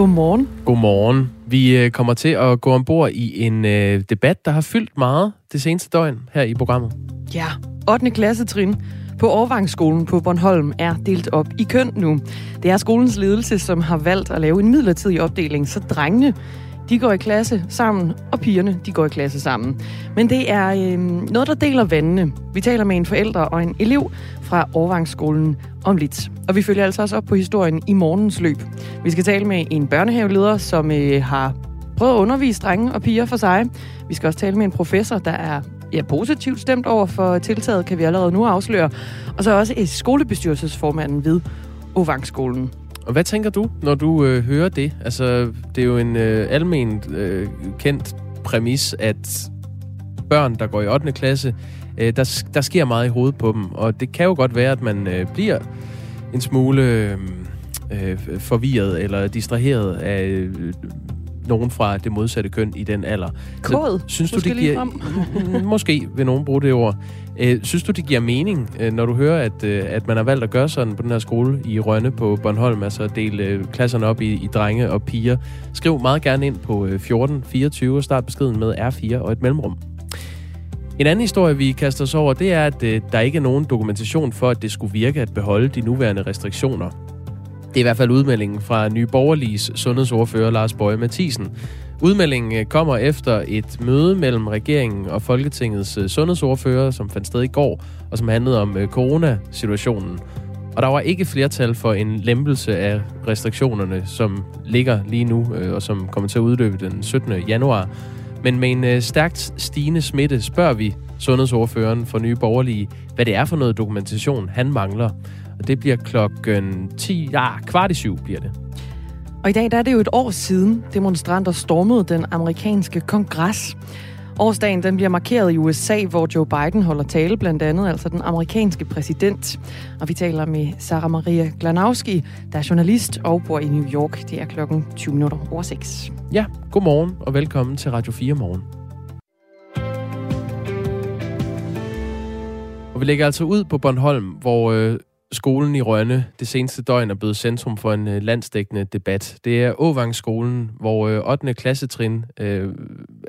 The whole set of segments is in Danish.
Godmorgen. Godmorgen. Vi øh, kommer til at gå ombord i en øh, debat, der har fyldt meget det seneste døgn her i programmet. Ja, 8. klassetrin på Overvangsskolen på Bornholm er delt op i køn nu. Det er skolens ledelse, som har valgt at lave en midlertidig opdeling, så drengene de går i klasse sammen, og pigerne de går i klasse sammen. Men det er øh, noget, der deler vandene. Vi taler med en forælder og en elev fra Overvangsskolen om lidt. Og vi følger altså også op på historien i morgens løb. Vi skal tale med en børnehaveleder, som øh, har prøvet at undervise drenge og piger for sig. Vi skal også tale med en professor, der er ja, positivt stemt over for tiltaget, kan vi allerede nu afsløre. Og så også et skolebestyrelsesformanden ved Ovangskolen. Og hvad tænker du, når du øh, hører det? Altså, det er jo en øh, almen øh, kendt præmis, at børn, der går i 8. klasse, øh, der, der sker meget i hovedet på dem. Og det kan jo godt være, at man øh, bliver en smule øh, øh forvirret eller distraheret af øh, nogen fra det modsatte køn i den alder. Kåd, synes du, det giver... måske vil nogen bruge det ord. Øh, synes du, det giver mening, øh, når du hører, at, øh, at man har valgt at gøre sådan på den her skole i Rønne på Bornholm, altså at dele øh, klasserne op i, i drenge og piger? Skriv meget gerne ind på 1424 og start beskeden med R4 og et mellemrum. En anden historie, vi kaster os over, det er, at der ikke er nogen dokumentation for, at det skulle virke at beholde de nuværende restriktioner. Det er i hvert fald udmeldingen fra Nye Borgerliges sundhedsordfører Lars Bøje Mathisen. Udmeldingen øh, kommer efter et møde mellem regeringen og Folketingets øh, sundhedsordfører, som fandt sted i går, og som handlede om øh, coronasituationen. Og der var ikke flertal for en lempelse af restriktionerne, som ligger lige nu, og som kommer til at udløbe den 17. januar. Men med en stærkt stigende smitte spørger vi sundhedsordføreren for Nye Borgerlige, hvad det er for noget dokumentation, han mangler. Og det bliver klokken 10, ja, kvart i syv bliver det. Og i dag der er det jo et år siden, demonstranter stormede den amerikanske kongres. Årsdagen den bliver markeret i USA, hvor Joe Biden holder tale, blandt andet altså den amerikanske præsident. Og vi taler med Sarah Maria Glanowski, der er journalist og bor i New York. Det er klokken 20 minutter over 6. Ja, godmorgen og velkommen til Radio 4 Morgen. Og vi lægger altså ud på Bornholm, hvor øh, skolen i Rønne det seneste døgn er blevet centrum for en øh, landsdækkende debat. Det er Åvangsskolen, hvor øh, 8. klassetrin øh,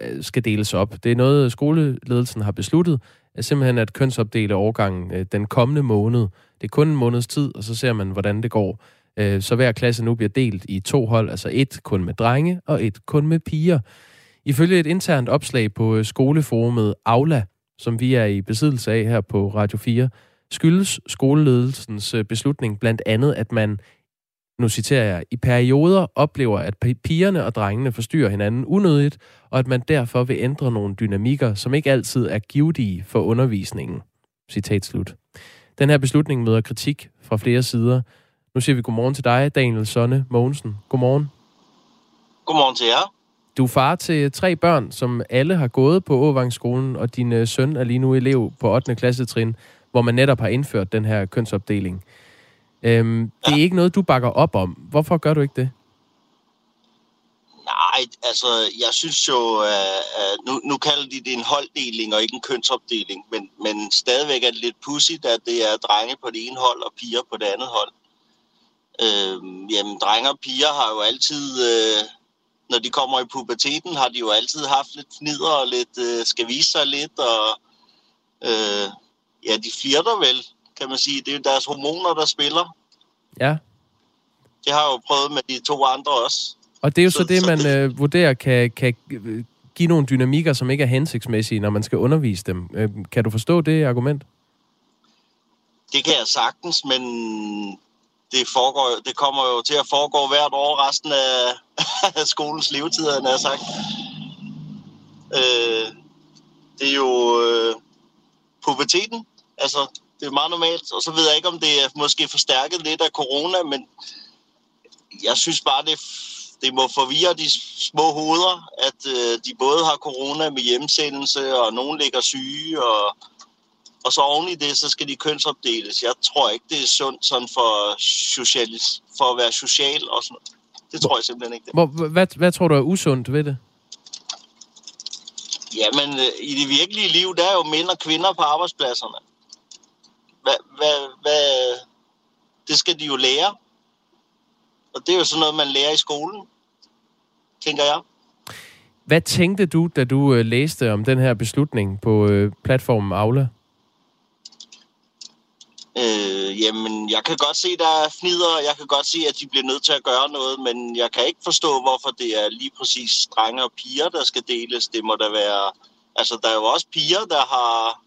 øh, skal deles op. Det er noget, skoleledelsen har besluttet, at simpelthen at kønsopdele årgangen øh, den kommende måned. Det er kun en måneds tid, og så ser man, hvordan det går. Øh, så hver klasse nu bliver delt i to hold, altså et kun med drenge og et kun med piger. Ifølge et internt opslag på øh, skoleforumet Aula, som vi er i besiddelse af her på Radio 4, skyldes skoleledelsens øh, beslutning blandt andet, at man, nu citerer jeg, i perioder oplever, at pigerne og drengene forstyrrer hinanden unødigt, og at man derfor vil ændre nogle dynamikker, som ikke altid er givetige for undervisningen. Citat slut. Den her beslutning møder kritik fra flere sider. Nu siger vi godmorgen til dig, Daniel Sonne Mogensen. Godmorgen. Godmorgen til jer. Du er far til tre børn, som alle har gået på Åvangsskolen, og din øh, søn er lige nu elev på 8. klassetrin hvor man netop har indført den her kønsopdeling. Øhm, det er ikke noget, du bakker op om. Hvorfor gør du ikke det? Nej, altså, jeg synes jo, uh, nu, nu kalder de det en holddeling og ikke en kønsopdeling, men, men stadigvæk er det lidt pudsigt, at det er drenge på det ene hold og piger på det andet hold. Uh, jamen, drenge og piger har jo altid, uh, når de kommer i puberteten, har de jo altid haft lidt fnider og lidt, uh, skal vise sig lidt, og uh, ja, de flirter vel, kan man sige. Det er deres hormoner, der spiller. Ja. Det har jeg jo prøvet med de to andre også. Og det er jo så, så det, man så det... Øh, vurderer kan, kan give nogle dynamikker, som ikke er hensigtsmæssige, når man skal undervise dem. Øh, kan du forstå det argument? Det kan jeg sagtens, men det, foregår, det kommer jo til at foregå hvert år resten af, af skolens levetid, har sagt. Øh, det er jo øh, puberteten, Altså, det er meget normalt. Og så ved jeg ikke, om det er måske forstærket lidt af corona, men jeg synes bare, det, det må forvirre de små hoveder, at øh, de både har corona med hjemsendelse, og nogen ligger syge, og, og så oven i det, så skal de kønsopdeles. Jeg tror ikke, det er sundt sådan for, socialis, for at være social og sådan. Det tror jeg simpelthen ikke. Det. Hvor, hvad, hvad tror du er usundt ved det? Jamen, øh, i det virkelige liv, der er jo mænd og kvinder på arbejdspladserne hvad, hvad, hvad, det skal de jo lære. Og det er jo sådan noget, man lærer i skolen. tænker jeg. Hvad tænkte du, da du øh, læste om den her beslutning på øh, platformen Aula? Øh, jamen, jeg kan godt se, der er fnider, jeg kan godt se, at de bliver nødt til at gøre noget, men jeg kan ikke forstå, hvorfor det er lige præcis drenge og piger, der skal deles. Det må da være... Altså, der er jo også piger, der har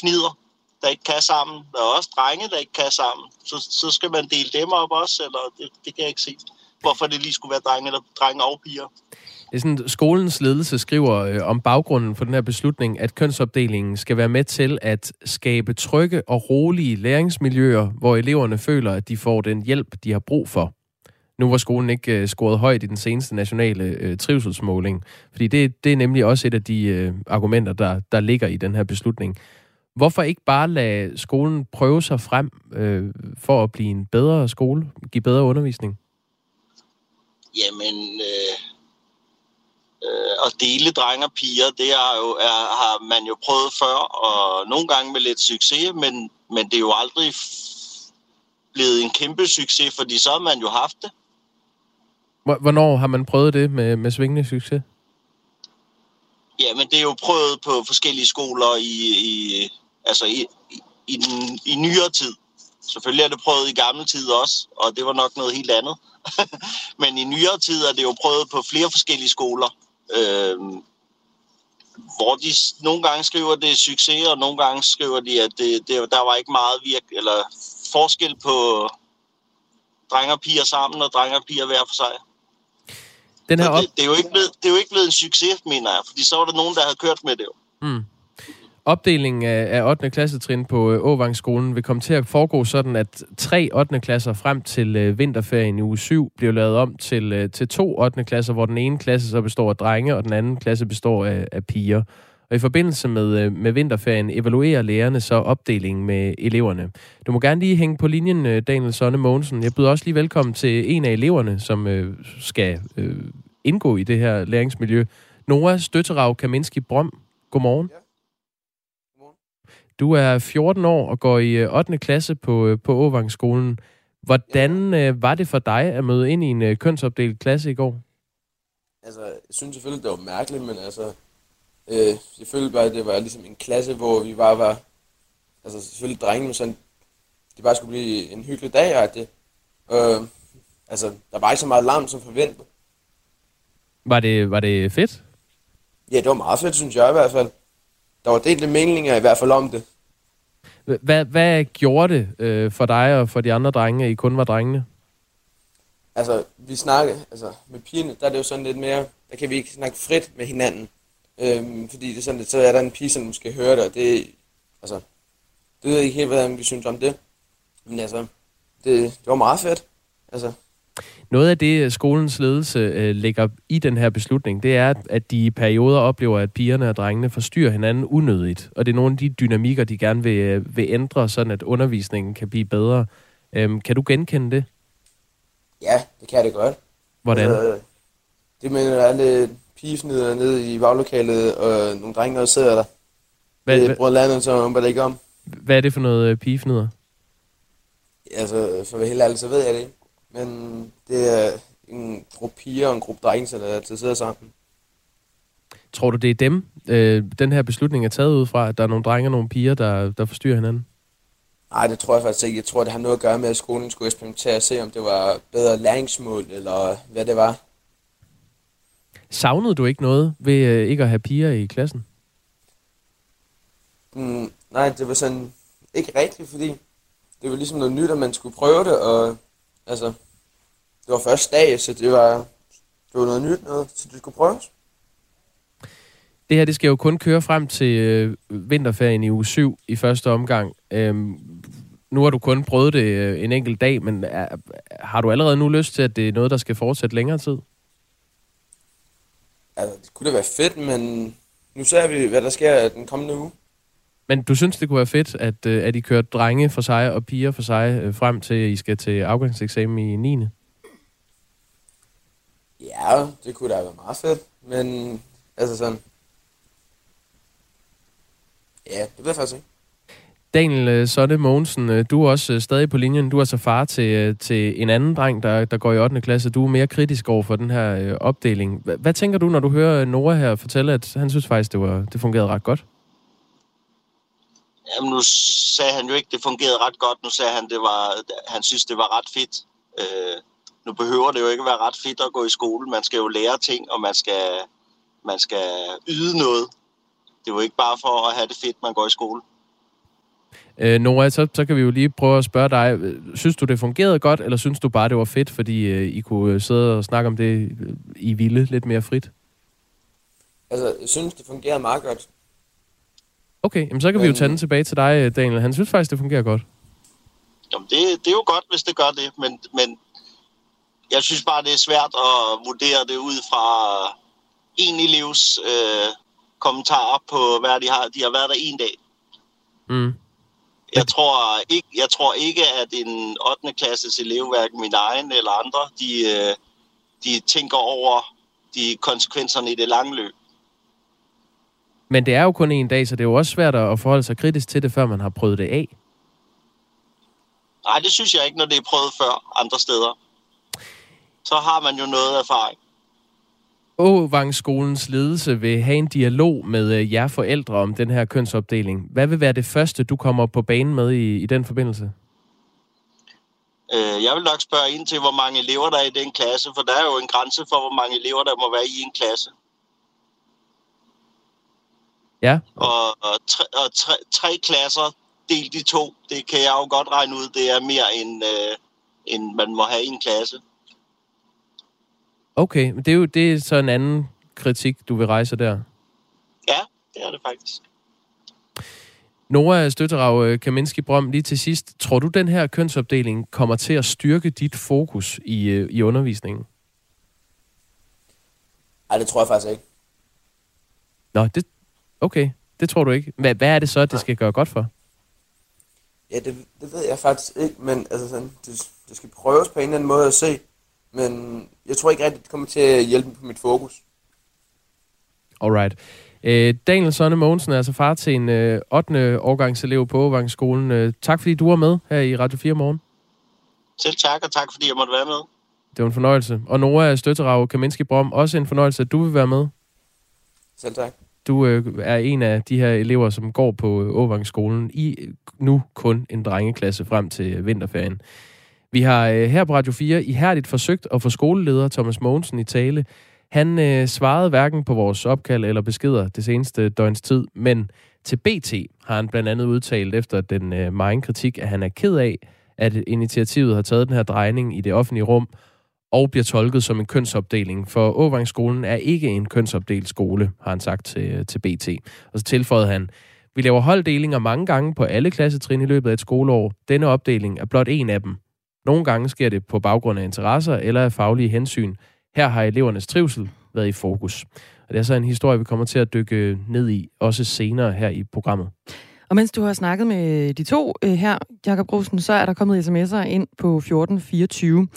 fnider, der ikke kan sammen. Der er også drenge, der ikke kan sammen. Så, så skal man dele dem op også, eller det, det kan jeg ikke se. Hvorfor det lige skulle være drenge, eller drenge og piger. Det er sådan, skolens ledelse skriver øh, om baggrunden for den her beslutning, at kønsopdelingen skal være med til at skabe trygge og rolige læringsmiljøer, hvor eleverne føler, at de får den hjælp, de har brug for. Nu var skolen ikke øh, scoret højt i den seneste nationale øh, trivselsmåling, fordi det, det er nemlig også et af de øh, argumenter, der, der ligger i den her beslutning. Hvorfor ikke bare lade skolen prøve sig frem øh, for at blive en bedre skole, give bedre undervisning? Jamen, øh, øh, at dele drenge og piger, det er jo, er, har man jo prøvet før, og nogle gange med lidt succes, men, men det er jo aldrig blevet en kæmpe succes, fordi så har man jo haft det. Hvornår har man prøvet det med, med svingende succes? Ja, men det er jo prøvet på forskellige skoler i, i altså i, i, i, den, i nyere tid. Selvfølgelig er det prøvet i gamle tid også, og det var nok noget helt andet. men i nyere tid er det jo prøvet på flere forskellige skoler. Øh, hvor de nogle gange skriver, at det er succes, og nogle gange skriver de, at det, det, der var ikke meget virk, eller forskel på drenge og piger sammen, og drenge og piger hver for sig. Den her op... det, det, er jo ikke blevet, det er jo ikke blevet en succes, mener jeg, fordi så var der nogen, der havde kørt med det jo. Mm. Opdelingen af, af 8. klassetrin på øh, Åvangsskolen vil komme til at foregå sådan, at tre 8. klasser frem til øh, vinterferien i uge 7 bliver lavet om til, øh, til to 8. klasser, hvor den ene klasse så består af drenge, og den anden klasse består af, af piger. Og i forbindelse med, øh, med vinterferien evaluerer lærerne så opdelingen med eleverne. Du må gerne lige hænge på linjen, øh, Daniel Sonne Mogensen. Jeg byder også lige velkommen til en af eleverne, som øh, skal øh, indgå i det her læringsmiljø. Nora Støtterav Kaminski Brom. Godmorgen. Ja. Du er 14 år og går i 8. Øh, klasse på, øh, på Åvangsskolen. Hvordan øh, var det for dig at møde ind i en øh, kønsopdelt klasse i går? Altså, jeg synes selvfølgelig, det var mærkeligt, men altså, øh, jeg følte bare, det var ligesom en klasse, hvor vi bare var, altså selvfølgelig drengene, sådan, det bare skulle blive en hyggelig dag, og det, øh, altså, der var ikke så meget larm som forventet. Var det, var det fedt? Ja, det var meget fedt, synes jeg i hvert fald der var delte meninger i hvert fald om det. Hvad, hvad gjorde det øh, for dig og for de andre drenge, at I kun var drengene? Altså, vi snakker, altså med pigerne, der er det jo sådan lidt mere, der kan vi ikke snakke frit med hinanden. Øhm, fordi det er sådan lidt, så er der en pige, som måske hører det, og det, altså, det ved jeg ikke helt, hvad vi synes om det. Men altså, det, det var meget fedt. Altså, noget af det, skolens ledelse øh, lægger i den her beslutning, det er, at de i perioder oplever, at pigerne og drengene forstyrrer hinanden unødigt. Og det er nogle af de dynamikker, de gerne vil, øh, vil ændre, sådan at undervisningen kan blive bedre. Øhm, kan du genkende det? Ja, det kan jeg det godt. Hvordan? Altså, det med alle pigesnyder nede i baglokalet, og nogle drenge, der sidder der. Hvad, det bruger landet, var det ikke om. Hvad er det for noget øh, pigefnider? Altså, for helt ærlig, så ved jeg det ikke. Men det er en gruppe piger og en gruppe drenge, der altid sidder sammen. Tror du, det er dem, øh, den her beslutning er taget ud fra, at der er nogle drenge og nogle piger, der, der forstyrrer hinanden? Nej, det tror jeg faktisk ikke. Jeg tror, det har noget at gøre med, at skolen skulle eksperimentere og se, om det var bedre læringsmål, eller hvad det var. Savnede du ikke noget ved øh, ikke at have piger i klassen? Mm, nej, det var sådan ikke rigtigt, fordi det var ligesom noget nyt, at man skulle prøve det, og altså, det var første dag, så det var, det var noget nyt, noget, så det skulle prøves. Det her, det skal jo kun køre frem til øh, vinterferien i uge 7 i første omgang. Øhm, nu har du kun prøvet det øh, en enkelt dag, men er, har du allerede nu lyst til, at det er noget, der skal fortsætte længere tid? Altså, det kunne da være fedt, men nu ser vi, hvad der sker den kommende uge. Men du synes, det kunne være fedt, at, øh, at I kører drenge for sig og piger for sig øh, frem til, at I skal til afgangseksamen i 9. Ja, det kunne da være meget fedt. Men altså sådan... Ja, det ved jeg faktisk ikke. Daniel øh, Sonne Mogensen, øh, du er også øh, stadig på linjen. Du er så far til, til en anden dreng, der, der går i 8. klasse. Du er mere kritisk over for den her opdeling. Hvad, hvad tænker du, når du hører Nora her fortælle, at han synes faktisk, det, var, det fungerede ret godt? Jamen, nu sagde han jo ikke, det fungerede ret godt. Nu sagde han, det var, han synes, det var ret fedt. Øh, nu behøver det jo ikke være ret fedt at gå i skole. Man skal jo lære ting, og man skal, man skal yde noget. Det er jo ikke bare for at have det fedt, man går i skole. Øh, Nora, så, så kan vi jo lige prøve at spørge dig. Synes du, det fungerede godt, eller synes du bare, det var fedt, fordi øh, I kunne øh, sidde og snakke om det, øh, I ville lidt mere frit? Altså, jeg synes, det fungerede meget godt. Okay, jamen så kan Men... vi jo tage den tilbage til dig, øh, Daniel. Han synes faktisk, det fungerer godt. Jamen, det, det er jo godt, hvis det gør det, men, men jeg synes bare, det er svært at vurdere det ud fra en elevs øh, kommentarer på, hvad de har. De har været der en dag. Mm. Jeg tror, ikke, jeg tror ikke, at en 8. klasses elev, hverken min egen eller andre, de, øh, de tænker over de konsekvenserne i det lange løb. Men det er jo kun en dag, så det er jo også svært at forholde sig kritisk til det, før man har prøvet det af. Nej, det synes jeg ikke, når det er prøvet før andre steder. Så har man jo noget erfaring. Åvangskolens ledelse vil have en dialog med øh, jer forældre om den her kønsopdeling. Hvad vil være det første, du kommer på banen med i, i den forbindelse? Øh, jeg vil nok spørge ind til, hvor mange elever der er i den klasse, for der er jo en grænse for, hvor mange elever der må være i en klasse. Ja. Og, og, tre, og tre, tre klasser delt i to, det kan jeg jo godt regne ud, det er mere end, øh, end man må have i en klasse. Okay, men det er jo det er så en anden kritik, du vil rejse der. Ja, det er det faktisk. Nora Støtterav øh, Kaminski Brom, lige til sidst. Tror du, den her kønsopdeling kommer til at styrke dit fokus i, øh, i undervisningen? Nej, det tror jeg faktisk ikke. Nå, det, okay. Det tror du ikke. Hvad, hvad er det så, det skal gøre godt for? Ja, det, det ved jeg faktisk ikke, men altså sådan, det, det skal prøves på en eller anden måde at se. Men jeg tror ikke rigtigt, det kommer til at hjælpe på mit fokus. Alright. Øh, Daniel Sonne Mogensen er altså far til en øh, 8. årgangselev på Overvangsskolen. Øh, tak fordi du var med her i Radio 4 morgen. Selv tak, og tak fordi jeg måtte være med. Det var en fornøjelse. Og Nora Støtterav Kaminski Brom, også en fornøjelse, at du vil være med. Selv tak. Du øh, er en af de her elever, som går på Overvangsskolen i nu kun en drengeklasse frem til vinterferien. Vi har øh, her på Radio 4 ihærdigt forsøgt at få skoleleder Thomas Mogensen i tale. Han øh, svarede hverken på vores opkald eller beskeder det seneste døgns tid, men til BT har han blandt andet udtalt efter den øh, meget kritik, at han er ked af, at initiativet har taget den her drejning i det offentlige rum, og bliver tolket som en kønsopdeling, for Åvangsskolen er ikke en kønsopdelt skole, har han sagt til, øh, til BT. Og så tilføjede han, vi laver holddelinger mange gange på alle klassetrin i løbet af et skoleår. Denne opdeling er blot en af dem. Nogle gange sker det på baggrund af interesser eller af faglige hensyn. Her har elevernes trivsel været i fokus. Og det er så en historie, vi kommer til at dykke ned i, også senere her i programmet. Og mens du har snakket med de to øh, her, Jakob Rosen, så er der kommet sms'er ind på 1424.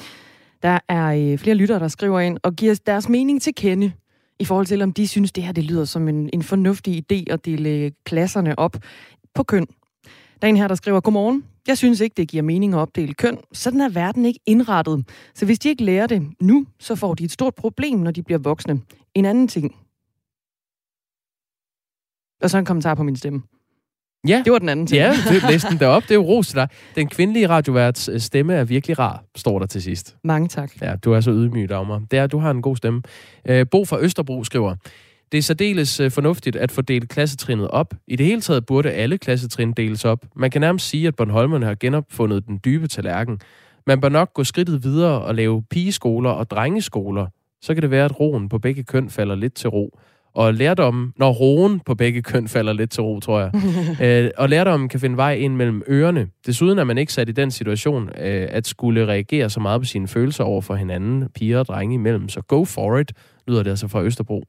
Der er øh, flere lyttere, der skriver ind og giver deres mening til kende i forhold til, om de synes, det her det lyder som en, en fornuftig idé at dele øh, klasserne op på køn. Der er en her, der skriver, Godmorgen. Jeg synes ikke, det giver mening at opdele køn. Sådan er verden ikke indrettet. Så hvis de ikke lærer det nu, så får de et stort problem, når de bliver voksne. En anden ting. Og så en kommentar på min stemme. Ja. Det var den anden ting. Ja, det er næsten derop. Det er jo ros til dig. Den kvindelige radioværts øh, stemme er virkelig rar, står der til sidst. Mange tak. Ja, du er så ydmyg, Dagmar. Det er, du har en god stemme. Øh, Bo fra Østerbro skriver, det er særdeles øh, fornuftigt at få delt klassetrinnet op. I det hele taget burde alle klassetrin deles op. Man kan nærmest sige, at Bornholmerne har genopfundet den dybe tallerken. Man bør nok gå skridtet videre og lave pigeskoler og drengeskoler. Så kan det være, at roen på begge køn falder lidt til ro. Og lærdommen, når roen på begge køn falder lidt til ro, tror jeg. øh, og lærdommen kan finde vej ind mellem ørerne. Desuden er man ikke sat i den situation, øh, at skulle reagere så meget på sine følelser over for hinanden, piger og drenge imellem. Så go for it, lyder det altså fra Østerbro.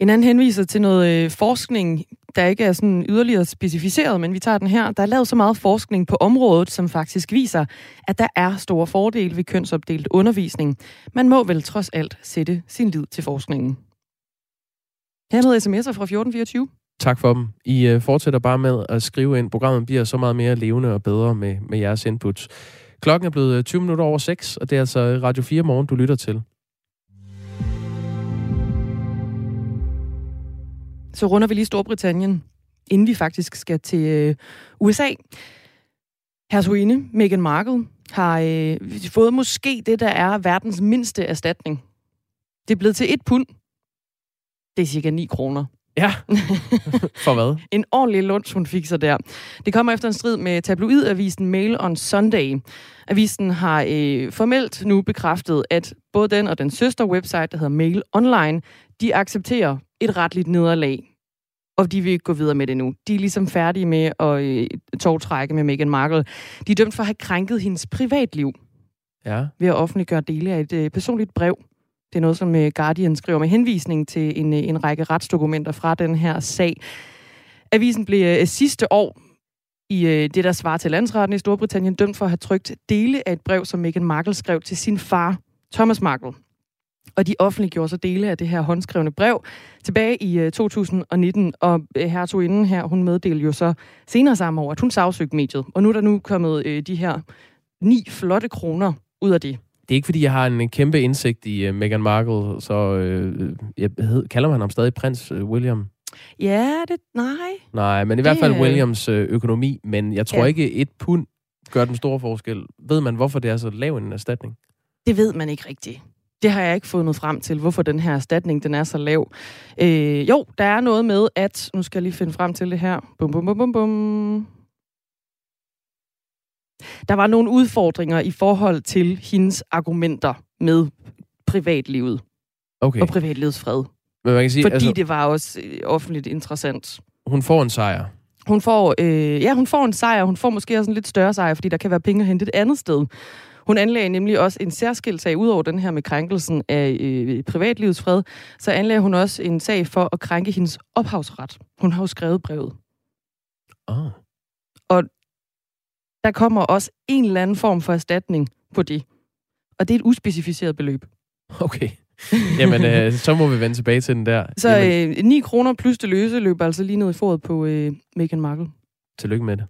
En anden henviser til noget øh, forskning, der ikke er sådan yderligere specificeret, men vi tager den her. Der er lavet så meget forskning på området, som faktisk viser, at der er store fordele ved kønsopdelt undervisning. Man må vel trods alt sætte sin lid til forskningen. Her er noget sms'er fra 1424. Tak for dem. I uh, fortsætter bare med at skrive ind. Programmet bliver så meget mere levende og bedre med, med jeres inputs. Klokken er blevet øh, 20 minutter over 6, og det er altså øh, Radio 4 morgen, du lytter til. Så runder vi lige Storbritannien, inden vi faktisk skal til øh, USA. Hertuginde Meghan Markle har øh, fået måske det, der er verdens mindste erstatning. Det er blevet til et pund. Det er cirka 9 kroner. Ja, for hvad? en ordentlig lunch, hun fik sig der. Det kommer efter en strid med tabloidavisen Mail on Sunday. Avisen har øh, formelt nu bekræftet, at både den og den søster website, der hedder Mail Online, de accepterer et retligt nederlag. Og de vil ikke gå videre med det nu. De er ligesom færdige med at øh, togtrække med Meghan Markle. De er dømt for at have krænket hendes privatliv. Ja. Ved at offentliggøre dele af et øh, personligt brev. Det er noget, som øh, Guardian skriver med henvisning til en, øh, en række retsdokumenter fra den her sag. Avisen blev øh, sidste år i øh, det, der svarer til landsretten i Storbritannien, dømt for at have trykt dele af et brev, som Meghan Markle skrev til sin far, Thomas Markle. Og de offentliggjorde så dele af det her håndskrevne brev tilbage i øh, 2019, og øh, hertuginden her, hun meddelte jo så senere samme år, at hun sagsøgte mediet. Og nu er der nu kommet øh, de her ni flotte kroner ud af det. Det er ikke, fordi jeg har en kæmpe indsigt i uh, Meghan Markle, så uh, jeg hed, kalder man ham stadig prins uh, William? Ja, det... Nej. Nej, men i hvert fald Williams uh, økonomi. Men jeg tror ja. ikke, et pund gør den store forskel. Ved man, hvorfor det er så lav en erstatning? Det ved man ikke rigtigt. Det har jeg ikke fundet frem til, hvorfor den her erstatning den er så lav. Øh, jo, der er noget med, at... Nu skal jeg lige finde frem til det her. Bum, bum, bum, bum, bum. Der var nogle udfordringer i forhold til hendes argumenter med privatlivet. Okay. Og privatlivets fred. Men man kan sige, Fordi altså, det var også øh, offentligt interessant. hun får en sejr. Hun får, øh, ja, hun får en sejr. Hun får måske også en lidt større sejr, fordi der kan være penge at hente et andet sted. Hun anlagde nemlig også en særskilt sag, udover den her med krænkelsen af øh, privatlivets fred, så anlagde hun også en sag for at krænke hendes ophavsret. Hun har jo skrevet brevet. Oh. Og der kommer også en eller anden form for erstatning på det. Og det er et uspecificeret beløb. Okay. Jamen, øh, så må vi vende tilbage til den der. Så øh, 9 kroner plus det løse løber altså lige ned i foret på øh, Meghan Markle. tillykke med det.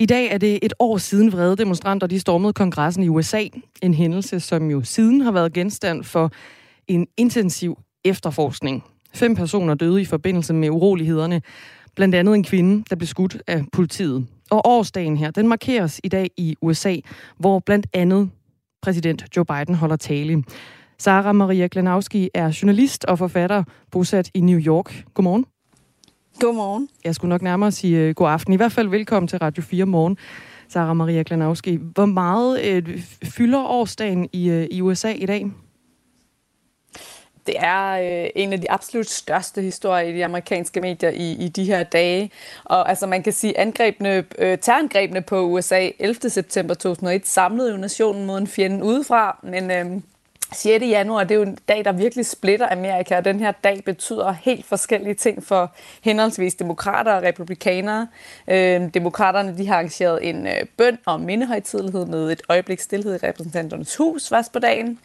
I dag er det et år siden vrede demonstranter de stormede kongressen i USA. En hændelse, som jo siden har været genstand for en intensiv efterforskning. Fem personer døde i forbindelse med urolighederne. Blandt andet en kvinde, der blev skudt af politiet. Og årsdagen her, den markeres i dag i USA, hvor blandt andet præsident Joe Biden holder tale. Sara Maria Glanowski er journalist og forfatter, bosat i New York. Godmorgen. Godmorgen. Jeg skulle nok nærmere sige uh, god aften. I hvert fald velkommen til Radio 4 morgen, Sara Maria Glanowski. Hvor meget uh, fylder årsdagen i, uh, i USA i dag? Det er øh, en af de absolut største historier i de amerikanske medier i, i de her dage. Og altså man kan sige, angrebene, øh, terrorangrebene på USA 11. september 2001 samlede jo nationen mod en fjende udefra, men øh, 6. januar, det er jo en dag, der virkelig splitter Amerika, og den her dag betyder helt forskellige ting for henholdsvis demokrater og republikanere. Øh, demokraterne de har arrangeret en øh, bøn om mindehøjtidlighed med et øjeblik stillhed i repræsentanternes hus først på dagen.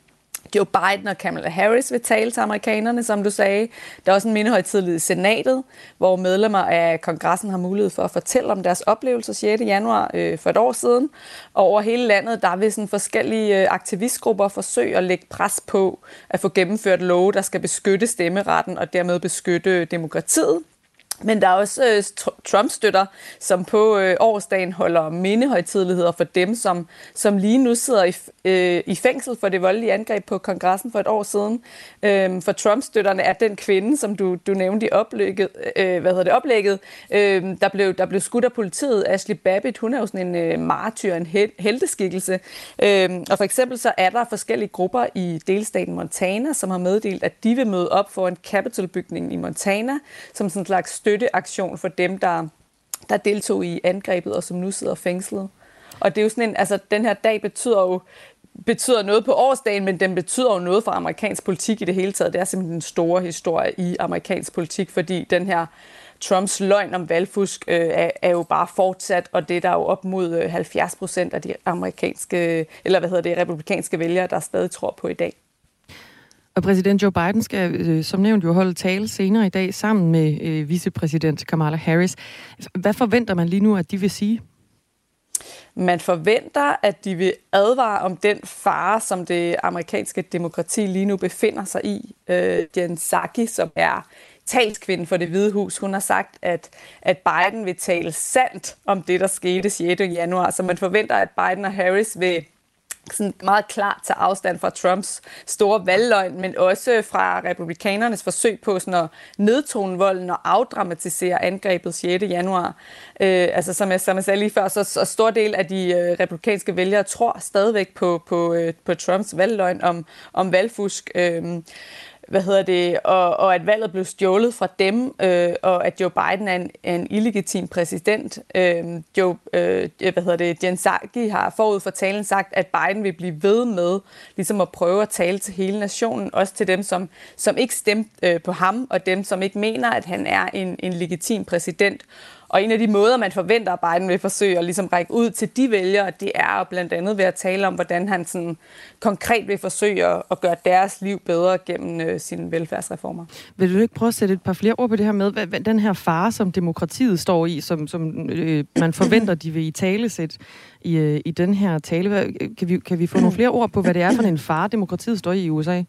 Joe Biden og Kamala Harris vil tale til amerikanerne, som du sagde. Der er også en mindehøjtidlig i senatet, hvor medlemmer af kongressen har mulighed for at fortælle om deres oplevelser 6. januar øh, for et år siden. Og over hele landet, der vil sådan forskellige øh, aktivistgrupper forsøge at lægge pres på at få gennemført love, der skal beskytte stemmeretten og dermed beskytte demokratiet. Men der er også øh, Trump-støtter, som på øh, årsdagen holder mindehøjtidligheder for dem, som, som lige nu sidder i, øh, i fængsel for det voldelige angreb på kongressen for et år siden. Øh, for Trump-støtterne er den kvinde, som du, du nævnte i oplægget, øh, hvad hedder det, oplægget øh, der, blev, der blev skudt af politiet. Ashley Babbitt, hun er jo sådan en øh, martyr, en hel, helteskikkelse. Øh, og for eksempel så er der forskellige grupper i delstaten Montana, som har meddelt, at de vil møde op for en Capitol-bygning i Montana, som sådan en slags støtteaktion for dem, der, der deltog i angrebet og som nu sidder fængslet. Og det er jo sådan en, altså den her dag betyder jo betyder noget på årsdagen, men den betyder jo noget for amerikansk politik i det hele taget. Det er simpelthen en store historie i amerikansk politik, fordi den her Trumps løgn om valgfusk øh, er, er jo bare fortsat, og det er der jo op mod øh, 70 procent af de amerikanske, øh, eller hvad hedder det, republikanske vælgere, der stadig tror på i dag. Og præsident Joe Biden skal øh, som nævnt jo holde tale senere i dag sammen med øh, vicepræsident Kamala Harris. Altså, hvad forventer man lige nu, at de vil sige? Man forventer, at de vil advare om den fare, som det amerikanske demokrati lige nu befinder sig i. Øh, Jen Psaki, som er talskvinde for det hvide hus, hun har sagt, at, at Biden vil tale sandt om det, der skete 6. januar. Så man forventer, at Biden og Harris vil sådan meget klart tager afstand fra Trumps store valgløgn, men også fra republikanernes forsøg på sådan at nedtone volden og afdramatisere angrebet 6. januar. Øh, altså som jeg, som jeg sagde lige før, så, så stor del af de øh, republikanske vælgere tror stadigvæk på, på, øh, på Trumps valgløgn om, om valgfusk. Øh, hvad hedder det, og, og at valget blev stjålet fra dem, øh, og at Joe Biden er en, en illegitim præsident. Øh, Joe, øh, hvad hedder det, Jen Psaki har forud for talen sagt, at Biden vil blive ved med ligesom at prøve at tale til hele nationen, også til dem, som, som ikke stemte øh, på ham, og dem, som ikke mener, at han er en, en legitim præsident. Og en af de måder, man forventer, at Biden vil forsøge at ligesom række ud til de vælgere, det er blandt andet ved at tale om, hvordan han sådan konkret vil forsøge at gøre deres liv bedre gennem øh, sine velfærdsreformer. Vil du ikke prøve at sætte et par flere ord på det her med, hvad, hvad den her fare, som demokratiet står i, som, som øh, man forventer, de vil i tale sætte i, øh, i den her tale? Øh, kan, vi, kan vi få nogle flere ord på, hvad det er for en fare, demokratiet står i i USA?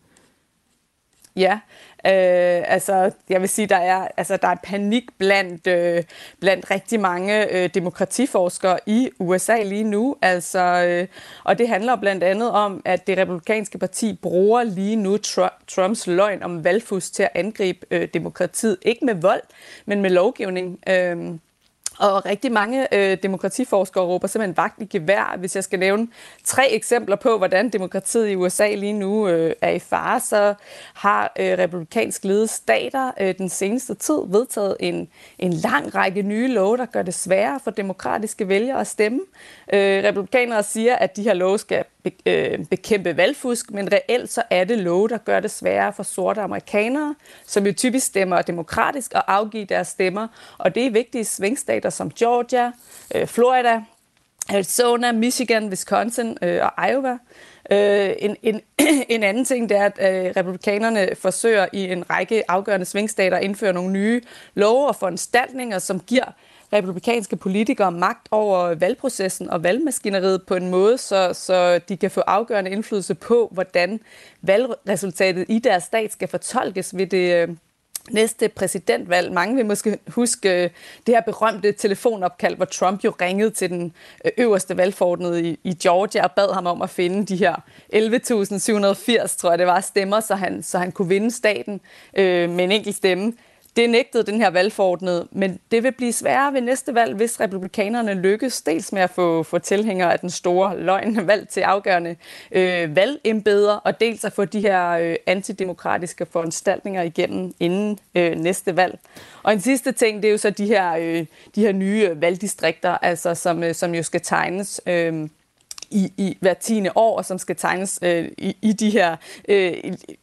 Ja, øh, altså jeg vil sige, der er, altså, der er panik blandt, øh, blandt rigtig mange øh, demokratiforskere i USA lige nu. Altså, øh, og det handler blandt andet om, at det republikanske parti bruger lige nu Trumps løgn om valgfusk til at angribe øh, demokratiet. Ikke med vold, men med lovgivning. Øh, og rigtig mange øh, demokratiforskere råber simpelthen vagt i gevær. Hvis jeg skal nævne tre eksempler på, hvordan demokratiet i USA lige nu øh, er i fare, så har øh, republikansk ledede stater øh, den seneste tid vedtaget en, en lang række nye love, der gør det sværere for demokratiske vælgere at stemme. Øh, republikanere siger, at de her love skal be, øh, bekæmpe valgfusk, men reelt så er det love, der gør det sværere for sorte amerikanere, som jo typisk stemmer demokratisk og afgiver deres stemmer. Og det er vigtige svingstater som Georgia, øh, Florida, Arizona, Michigan, Wisconsin øh, og Iowa. Øh, en, en, en anden ting det er, at øh, republikanerne forsøger i en række afgørende svingstater at indføre nogle nye love og foranstaltninger, som giver republikanske politikere magt over valgprocessen og valgmaskineriet på en måde, så, så de kan få afgørende indflydelse på, hvordan valgresultatet i deres stat skal fortolkes ved det øh, næste præsidentvalg. Mange vil måske huske øh, det her berømte telefonopkald, hvor Trump jo ringede til den øh, øverste valgforordnede i, i Georgia og bad ham om at finde de her 11.780, tror jeg det var, stemmer, så han, så han kunne vinde staten øh, med en enkelt stemme. Det nægtede den her valgforordnede, men det vil blive sværere ved næste valg, hvis republikanerne lykkes dels med at få, få tilhængere af den store løgn valg til afgørende øh, valgembeder, og dels at få de her øh, antidemokratiske foranstaltninger igennem inden øh, næste valg. Og en sidste ting, det er jo så de her, øh, de her nye valgdistrikter, altså, som, øh, som jo skal tegnes. Øh, i, i hver tiende år, og som skal tegnes øh, i, i de her øh,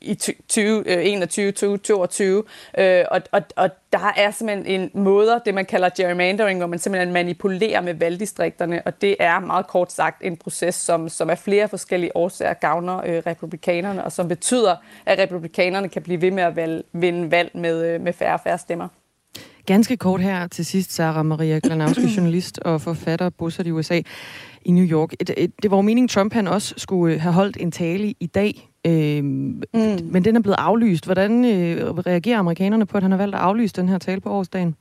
i 2021, 2022. Øh, øh, og, og, og der er simpelthen en måde, det man kalder gerrymandering, hvor man simpelthen manipulerer med valgdistrikterne, og det er meget kort sagt en proces, som, som af flere forskellige årsager gavner øh, republikanerne, og som betyder, at republikanerne kan blive ved med at valg, vinde valg med, øh, med færre og færre stemmer. Ganske kort her til sidst, Sarah Maria Glanowski, journalist og forfatter, bosat i USA i New York. Et, et, det var jo meningen, Trump han også skulle øh, have holdt en tale i dag, øh, mm. men den er blevet aflyst. Hvordan øh, reagerer amerikanerne på, at han har valgt at aflyse den her tale på årsdagen?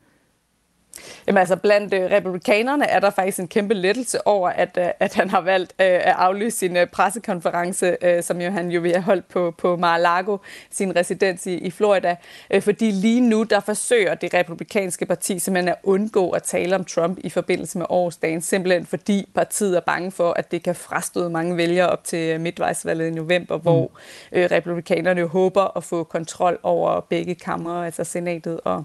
Jamen altså, blandt øh, republikanerne er der faktisk en kæmpe lettelse over, at, øh, at han har valgt øh, at aflyse sin øh, pressekonference, øh, som jo han jo vil have holdt på, på Mar-a-Lago, sin residens i, i Florida. Øh, fordi lige nu, der forsøger det republikanske parti simpelthen at undgå at tale om Trump i forbindelse med årsdagen, simpelthen fordi partiet er bange for, at det kan frastøde mange vælgere op til øh, midtvejsvalget i november, mm. hvor øh, republikanerne håber at få kontrol over begge kammer, altså senatet og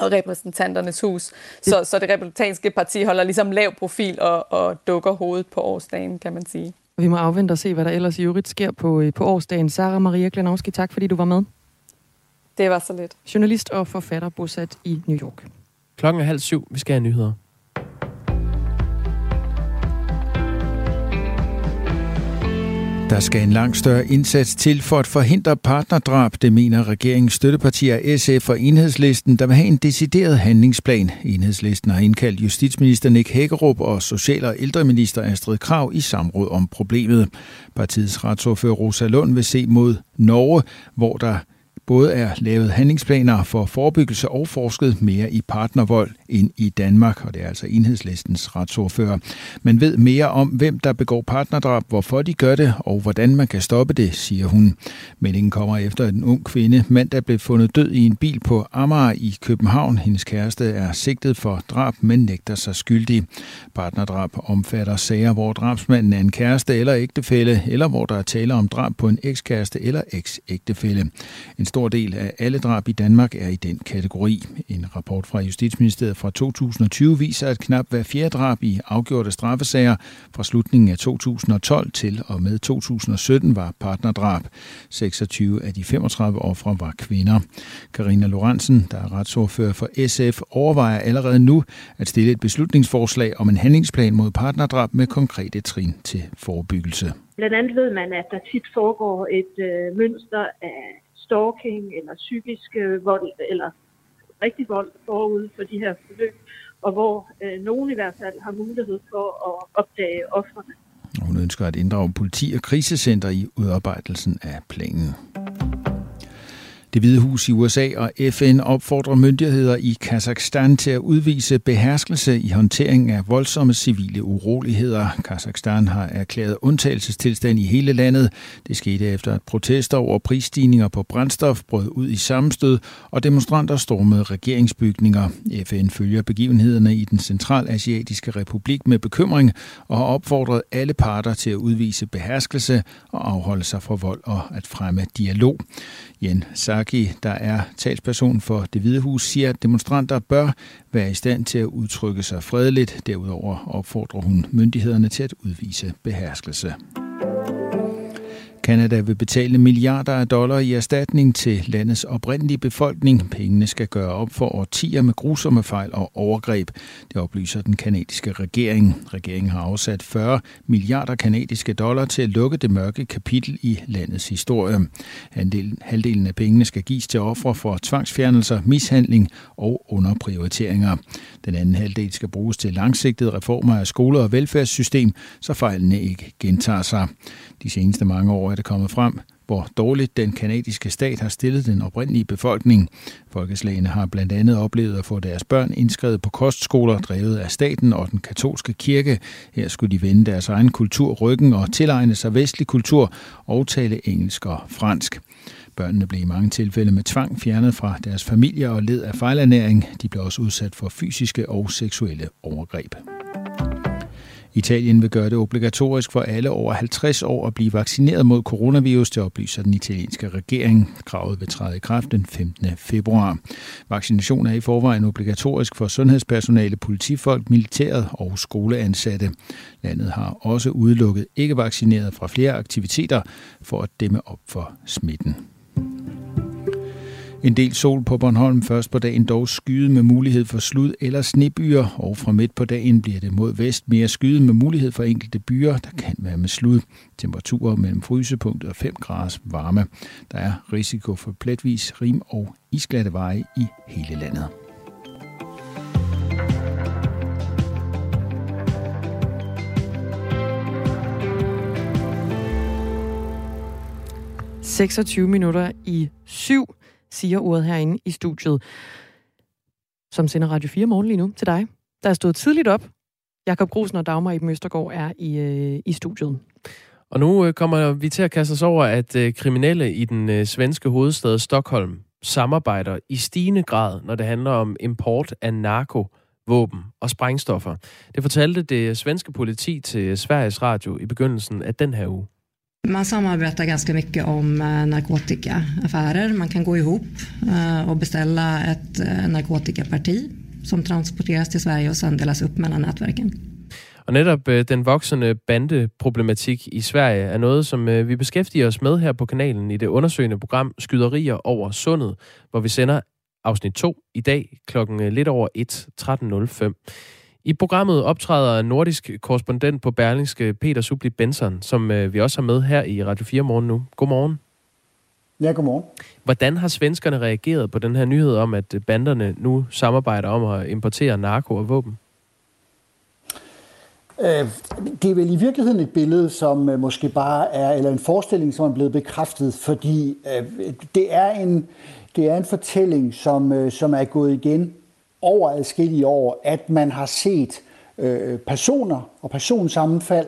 og repræsentanternes hus. Så, så det republikanske parti holder ligesom lav profil og, og dukker hovedet på årsdagen, kan man sige. Vi må afvente og se, hvad der ellers i øvrigt sker på, øh, på årsdagen. Sarah Maria Klenowski, tak fordi du var med. Det var så lidt. Journalist og forfatter bosat i New York. Klokken er halv syv. Vi skal have nyheder. Der skal en langt større indsats til for at forhindre partnerdrab, det mener regeringens støttepartier SF og Enhedslisten, der vil have en decideret handlingsplan. Enhedslisten har indkaldt justitsminister Nick Hækkerup og social- og ældreminister Astrid Krav i samråd om problemet. Partiets retsordfører Rosa Lund vil se mod Norge, hvor der både er lavet handlingsplaner for forebyggelse og forsket mere i partnervold end i Danmark, og det er altså enhedslistens retsordfører. Man ved mere om, hvem der begår partnerdrab, hvorfor de gør det, og hvordan man kan stoppe det, siger hun. Meldingen kommer efter, at en ung kvinde mandag blev fundet død i en bil på Amager i København. Hendes kæreste er sigtet for drab, men nægter sig skyldig. Partnerdrab omfatter sager, hvor drabsmanden er en kæreste eller ægtefælle, eller hvor der er tale om drab på en ekskæreste eller eks-ægtefælle. En stor del af alle drab i Danmark er i den kategori. En rapport fra Justitsministeriet fra 2020 viser, at knap hver fjerde drab i afgjorte straffesager fra slutningen af 2012 til og med 2017 var partnerdrab. 26 af de 35 ofre var kvinder. Karina Lorentzen, der er retsordfører for SF, overvejer allerede nu at stille et beslutningsforslag om en handlingsplan mod partnerdrab med konkrete trin til forebyggelse. Blandt andet ved man, at der tit foregår et øh, mønster af stalking eller psykisk øh, vold eller rigtig vold forud for de her forløb, og hvor øh, nogen i hvert fald har mulighed for at opdage offrene. Hun ønsker at inddrage politi og krisecenter i udarbejdelsen af planen. Det Hvide Hus i USA og FN opfordrer myndigheder i Kazakhstan til at udvise beherskelse i håndteringen af voldsomme civile uroligheder. Kazakhstan har erklæret undtagelsestilstand i hele landet. Det skete efter at protester over prisstigninger på brændstof brød ud i sammenstød, og demonstranter stormede regeringsbygninger. FN følger begivenhederne i den centralasiatiske republik med bekymring og har opfordret alle parter til at udvise beherskelse og afholde sig fra vold og at fremme dialog. Jen Saki, der er talsperson for det Hvide Hus, siger, at demonstranter bør være i stand til at udtrykke sig fredeligt. Derudover opfordrer hun myndighederne til at udvise beherskelse. Kanada vil betale milliarder af dollar i erstatning til landets oprindelige befolkning. Pengene skal gøre op for årtier med grusomme fejl og overgreb. Det oplyser den kanadiske regering. Regeringen har afsat 40 milliarder kanadiske dollar til at lukke det mørke kapitel i landets historie. Halvdelen af pengene skal gives til ofre for tvangsfjernelser, mishandling og underprioriteringer. Den anden halvdel skal bruges til langsigtede reformer af skoler og velfærdssystem, så fejlene ikke gentager sig. De seneste mange år er det kommet frem, hvor dårligt den kanadiske stat har stillet den oprindelige befolkning. Folkeslagene har blandt andet oplevet at få deres børn indskrevet på kostskoler drevet af staten og den katolske kirke. Her skulle de vende deres egen kultur ryggen og tilegne sig vestlig kultur og tale engelsk og fransk. Børnene blev i mange tilfælde med tvang fjernet fra deres familier og led af fejlernæring. De blev også udsat for fysiske og seksuelle overgreb. Italien vil gøre det obligatorisk for alle over 50 år at blive vaccineret mod coronavirus, det oplyser den italienske regering. Kravet vil træde i kraft den 15. februar. Vaccination er i forvejen obligatorisk for sundhedspersonale, politifolk, militæret og skoleansatte. Landet har også udelukket ikke vaccineret fra flere aktiviteter for at dæmme op for smitten. En del sol på Bornholm først på dagen dog skyde med mulighed for slud eller snebyer, og fra midt på dagen bliver det mod vest mere skyde med mulighed for enkelte byer, der kan være med slud. Temperaturer mellem frysepunktet og 5 grader varme. Der er risiko for pletvis rim og isglatte veje i hele landet. – 26 minutter i syv siger ordet herinde i studiet, som sender Radio 4 morgen lige nu til dig, der er stået tidligt op. Jakob Grusen og Dagmar i Østergaard er i, øh, i studiet. Og nu øh, kommer vi til at kaste os over, at øh, kriminelle i den øh, svenske hovedstad Stockholm samarbejder i stigende grad, når det handler om import af narko, våben og sprængstoffer. Det fortalte det svenske politi til Sveriges Radio i begyndelsen af den her uge. Man samarbetar ganska mycket om eh, narkotikaaffärer. Man kan gå ihop eh, och beställa ett eh, narkotikaparti som transporteras till Sverige och sen delas upp mellan nätverken. Og netop den voksende bandeproblematik i Sverige er noget, som vi beskæftiger os med her på kanalen i det undersøgende program Skyderier over Sundet, hvor vi sender afsnit 2 i dag klokken lidt over 1, 13.05. I programmet optræder nordisk korrespondent på Berlingske Peter Subli Benson, som øh, vi også har med her i Radio 4 morgen nu. Godmorgen. Ja, godmorgen. Hvordan har svenskerne reageret på den her nyhed om, at banderne nu samarbejder om at importere narko og våben? Øh, det er vel i virkeligheden et billede, som øh, måske bare er, eller en forestilling, som er blevet bekræftet, fordi øh, det er en, det er en fortælling, som, som er gået igen over adskillige år, at man har set øh, personer og personsammenfald,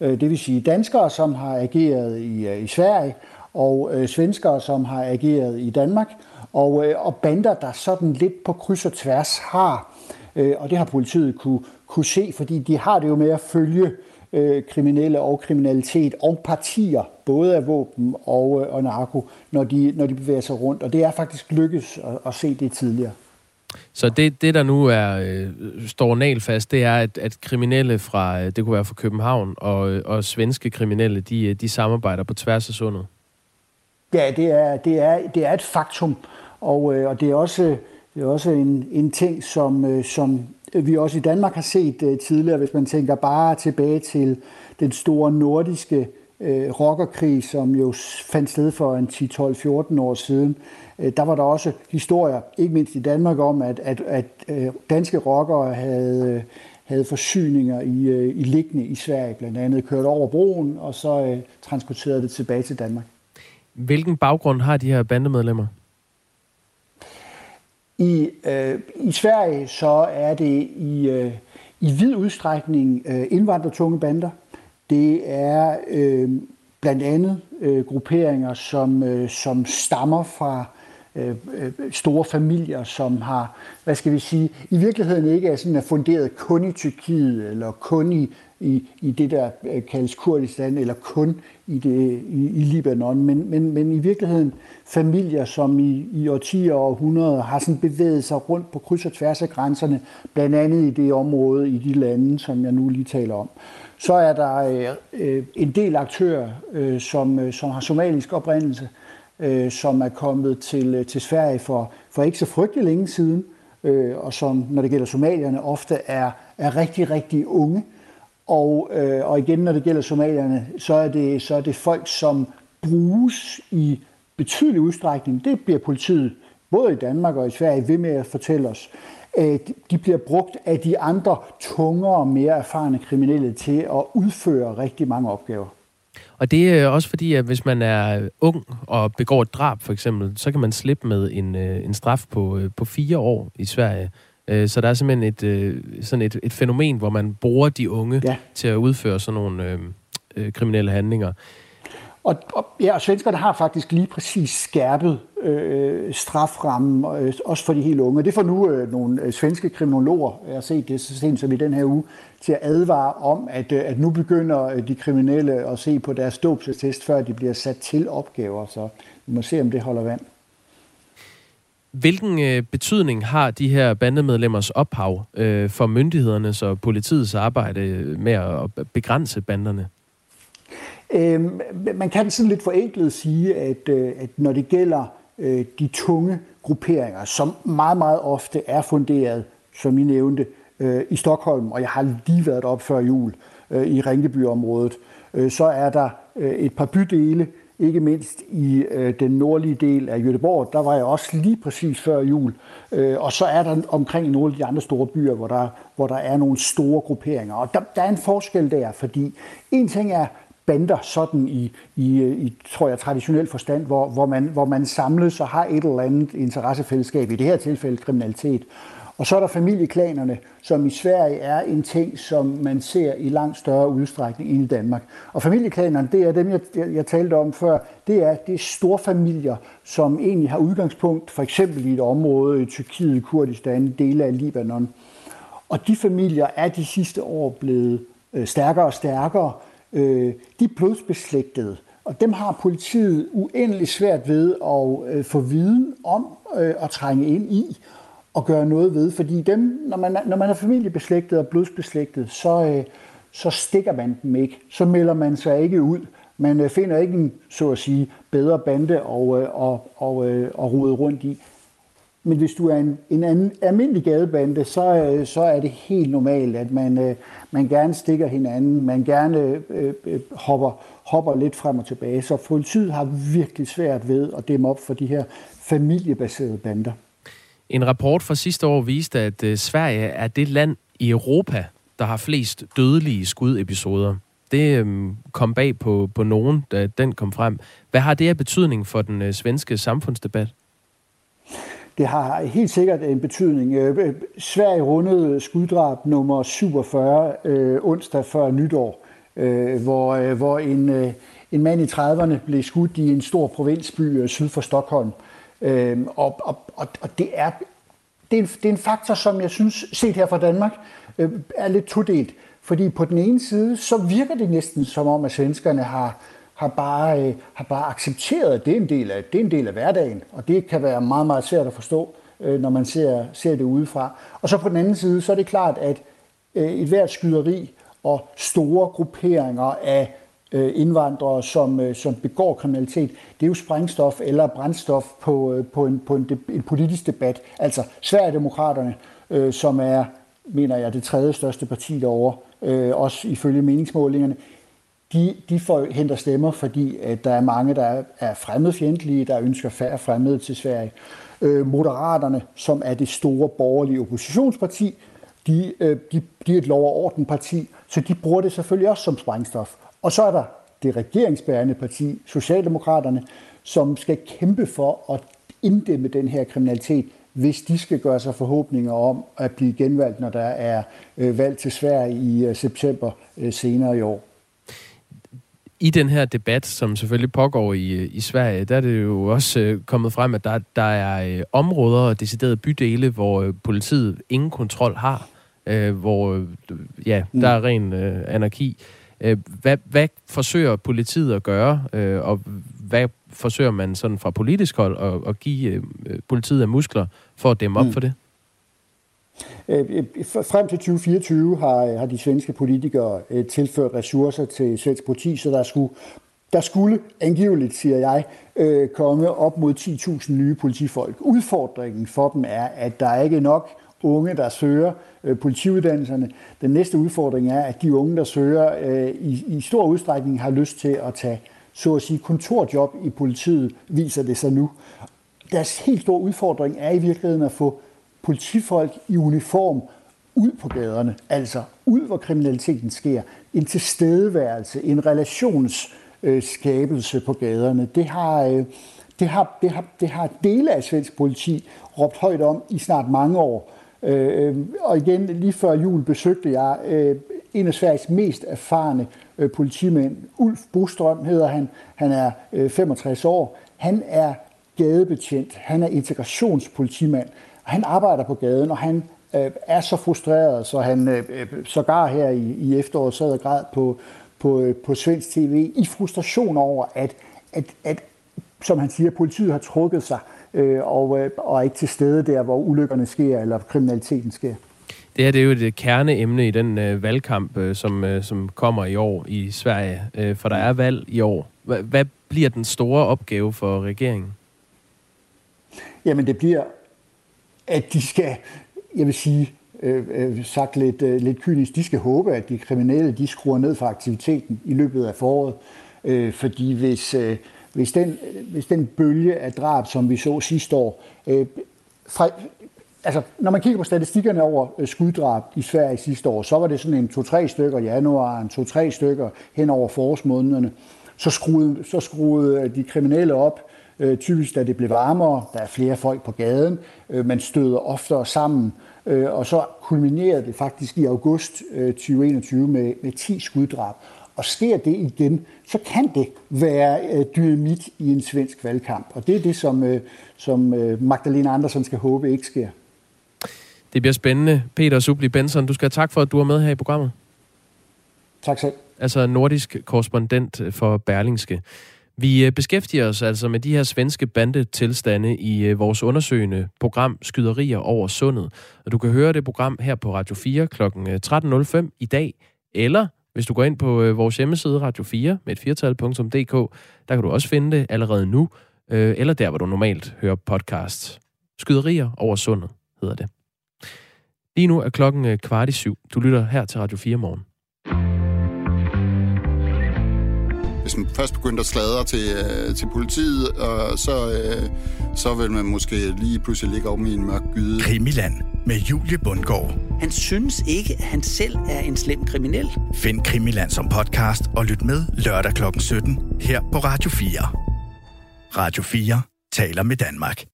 øh, det vil sige danskere, som har ageret i, øh, i Sverige, og øh, svenskere, som har ageret i Danmark, og, øh, og bander, der sådan lidt på kryds og tværs har, øh, og det har politiet kunne, kunne se, fordi de har det jo med at følge øh, kriminelle og kriminalitet og partier, både af våben og, øh, og narko, når de, når de bevæger sig rundt. Og det er faktisk lykkes at, at se det tidligere. Så det, det der nu er øh, står nalfast, det er, at, at kriminelle fra, øh, det kunne være fra København, og, øh, og svenske kriminelle, de, øh, de samarbejder på tværs af sundet? Ja, det er, det er, det er et faktum, og, øh, og det er også, det er også en, en ting, som, øh, som vi også i Danmark har set øh, tidligere, hvis man tænker bare tilbage til den store nordiske øh, rockerkrig, som jo fandt sted for en 10-12-14 år siden. Uh, der var der også historier, ikke mindst i Danmark, om, at, at, at uh, danske rockere havde, uh, havde forsyninger i, i liggende i Sverige, blandt andet kørt over broen, og så uh, transporterede det tilbage til Danmark. Hvilken baggrund har de her bandemedlemmer? I, øh, I Sverige så er det i, øh, i vid udstrækning øh, indvandrertunge bander. Det er øh, blandt andet øh, grupperinger, som, øh, som stammer fra Øh, øh, store familier, som har, hvad skal vi sige, i virkeligheden ikke er sådan er funderet kun i Tyrkiet eller kun i, i, i det, der øh, kaldes Kurdistan, eller kun i, det, i, i Libanon, men, men, men i virkeligheden familier, som i, i årtier og århundreder har sådan bevæget sig rundt på kryds og tværs af grænserne, blandt andet i det område, i de lande, som jeg nu lige taler om. Så er der øh, øh en del aktører, øh, som, øh, som har somalisk oprindelse, øh, Øh, som er kommet til, øh, til Sverige for, for ikke så frygtelig længe siden, øh, og som, når det gælder somalierne, ofte er, er rigtig, rigtig unge, og, øh, og igen, når det gælder somalierne, så er, det, så er det folk, som bruges i betydelig udstrækning. Det bliver politiet, både i Danmark og i Sverige, ved med at fortælle os. De bliver brugt af de andre tungere og mere erfarne kriminelle til at udføre rigtig mange opgaver. Og det er også fordi, at hvis man er ung og begår et drab for eksempel, så kan man slippe med en, øh, en straf på, øh, på fire år i Sverige. Øh, så der er simpelthen et, øh, sådan et, et fænomen, hvor man bruger de unge ja. til at udføre sådan nogle øh, øh, kriminelle handlinger. Og, og, ja, og svenskerne har faktisk lige præcis skærpet øh, straframmen, øh, også for de helt unge. Det får nu øh, nogle øh, svenske kriminologer, jeg har set det så sent som i den her uge, til at advare om, at, øh, at nu begynder øh, de kriminelle at se på deres dopsetest, før de bliver sat til opgaver. Så vi må se, om det holder vand. Hvilken øh, betydning har de her bandemedlemmers ophav øh, for myndighedernes og politiets arbejde øh, med at begrænse banderne? Øh, man kan sådan lidt forenklet sige, at, øh, at når det gælder øh, de tunge grupperinger, som meget, meget ofte er funderet, som I nævnte, øh, i Stockholm, og jeg har lige været op før jul øh, i Ringebyområdet, øh, så er der øh, et par bydele, ikke mindst i øh, den nordlige del af Göteborg. Der var jeg også lige præcis før jul. Øh, og så er der omkring nogle af de andre store byer, hvor der, hvor der er nogle store grupperinger. Og der, der er en forskel der, fordi en ting er bander sådan i, i, i tror jeg, traditionel forstand, hvor, hvor, man, hvor man samles og har et eller andet interessefællesskab, i det her tilfælde kriminalitet. Og så er der familieklanerne, som i Sverige er en ting, som man ser i langt større udstrækning end i Danmark. Og familieklanerne, det er dem, jeg, jeg talte om før, det er, det er store familier, som egentlig har udgangspunkt for eksempel i et område i Tyrkiet, Kurdistan, dele af Libanon. Og de familier er de sidste år blevet øh, stærkere og stærkere. Øh, de er blodsbeslægtede, og dem har politiet uendelig svært ved at øh, få viden om øh, og trænge ind i og gøre noget ved. Fordi dem, når man, når man er familiebeslægtet og blodsbeslægtet, så, øh, så stikker man dem ikke. Så melder man sig ikke ud. Man øh, finder ikke en, så at sige, bedre bande og, øh, og, og, øh, og rode rundt i men hvis du er en, en anden, almindelig gadebande, så, øh, så er det helt normalt, at man, øh, man gerne stikker hinanden, man gerne øh, øh, hopper, hopper lidt frem og tilbage. Så politiet har virkelig svært ved at dæmme op for de her familiebaserede bander. En rapport fra sidste år viste, at Sverige er det land i Europa, der har flest dødelige skudepisoder. Det øhm, kom bag på, på nogen, da den kom frem. Hvad har det af betydning for den øh, svenske samfundsdebat? Det har helt sikkert en betydning. Øh, øh Sverige rundede skuddrab nummer 47 øh, onsdag før nytår, øh, hvor, øh, hvor en, øh, en mand i 30'erne blev skudt i en stor provinsby øh, syd for Stockholm. Øh, og, og, og, og det er det er, en, det er en faktor, som jeg synes, set her fra Danmark, øh, er lidt todelt. Fordi på den ene side, så virker det næsten som om, at svenskerne har, har, bare, øh, har bare accepteret, at det er, en del af, det er en del af hverdagen. Og det kan være meget, meget svært at forstå, øh, når man ser, ser det udefra. Og så på den anden side, så er det klart, at øh, et hvert skyderi og store grupperinger af øh, indvandrere, som, øh, som begår kriminalitet, det er jo sprængstof eller brændstof på, øh, på, en, på en, en politisk debat. Altså Sverigedemokraterne, øh, som er, mener jeg, det tredje største parti derovre, øh, også ifølge meningsmålingerne, de, de får, henter stemmer, fordi at der er mange, der er fremmedfjendtlige, der ønsker færre fremmede til Sverige. Øh, Moderaterne, som er det store borgerlige oppositionsparti, de, øh, de, de er et lov- og ordenparti, så de bruger det selvfølgelig også som sprængstof. Og så er der det regeringsbærende parti, Socialdemokraterne, som skal kæmpe for at inddæmme den her kriminalitet, hvis de skal gøre sig forhåbninger om at blive genvalgt, når der er øh, valg til Sverige i øh, september senere i år. I den her debat, som selvfølgelig pågår i, i Sverige, der er det jo også øh, kommet frem, at der, der er øh, områder og deciderede bydele, hvor øh, politiet ingen kontrol har, øh, hvor øh, ja, der er ren øh, anarki. Øh, hvad, hvad forsøger politiet at gøre, øh, og hvad forsøger man sådan fra politisk hold at, at give øh, politiet af muskler for at dæmme op mm. for det? Øh, øh, frem til 2024 har, øh, har de svenske politikere tilført ressourcer til svensk politi, så der skulle, der skulle angiveligt, siger jeg, komme op mod 10.000 nye politifolk. Udfordringen for dem er, at der ikke er nok unge, der søger øh, politiuddannelserne. Den næste udfordring er, at de unge, der søger, øh, i, i stor udstrækning har lyst til at tage så at sige kontorjob i politiet, viser det sig nu. Deres helt store udfordring er i virkeligheden at få politifolk i uniform ud på gaderne, altså ud, hvor kriminaliteten sker. En tilstedeværelse, en relationsskabelse øh, på gaderne. Det har, øh, det, har, det, har, det har dele af svensk politi råbt højt om i snart mange år. Øh, øh, og igen, lige før jul besøgte jeg øh, en af Sveriges mest erfarne øh, politimænd. Ulf Bostrøm hedder han. Han er øh, 65 år. Han er gadebetjent. Han er integrationspolitimand. Han arbejder på gaden, og han øh, er så frustreret, så han øh, øh sågar her i, i efteråret sad og græd på, på, øh, på svensk tv i frustration over, at, at, at, som han siger, politiet har trukket sig øh, og, øh, og er ikke til stede der, hvor ulykkerne sker, eller kriminaliteten sker. Det her det er jo et kerneemne i den øh, valgkamp, øh, som, øh, som kommer i år i Sverige, øh, for der er valg i år. H- hvad bliver den store opgave for regeringen? Jamen det bliver, at de skal, jeg vil sige, øh, øh, sagt lidt, øh, lidt kynisk, de skal håbe, at de kriminelle de skruer ned for aktiviteten i løbet af foråret. Øh, fordi hvis, øh, hvis den, hvis den bølge af drab, som vi så sidste år, øh, fra, altså, når man kigger på statistikkerne over øh, skuddrab i Sverige sidste år, så var det sådan en 2-3 stykker i januar, en 2-3 stykker hen over forårsmånederne. Så skruede, så skruede øh, de kriminelle op, øh, typisk da det blev varmere, der er flere folk på gaden, øh, man støder oftere sammen, øh, og så kulminerede det faktisk i august øh, 2021 med, med 10 skuddrab. Og sker det igen, så kan det være øh, dynamit i en svensk valgkamp. Og det er det, som, øh, som øh, Magdalena Andersson skal håbe ikke sker. Det bliver spændende. Peter Subli Benson, du skal have tak for, at du er med her i programmet. Tak selv. Altså nordisk korrespondent for Berlingske. Vi øh, beskæftiger os altså med de her svenske bandetilstande i øh, vores undersøgende program Skyderier over sundet. Og du kan høre det program her på Radio 4 kl. 13.05 i dag, eller hvis du går ind på øh, vores hjemmeside Radio 4 med et firtal.dk, der kan du også finde det allerede nu, eller der, hvor du normalt hører podcast. Skyderier over sundet hedder det. Lige nu er klokken øh, kvart i syv. Du lytter her til Radio 4 morgen. Hvis man først begyndte at sladre til, øh, til politiet, og så, øh, så vil man måske lige pludselig ligge om i en mørk gyde. Krimiland med Julie Bundgaard. Han synes ikke, at han selv er en slem kriminel. Find Krimiland som podcast og lyt med lørdag kl. 17 her på Radio 4. Radio 4 taler med Danmark.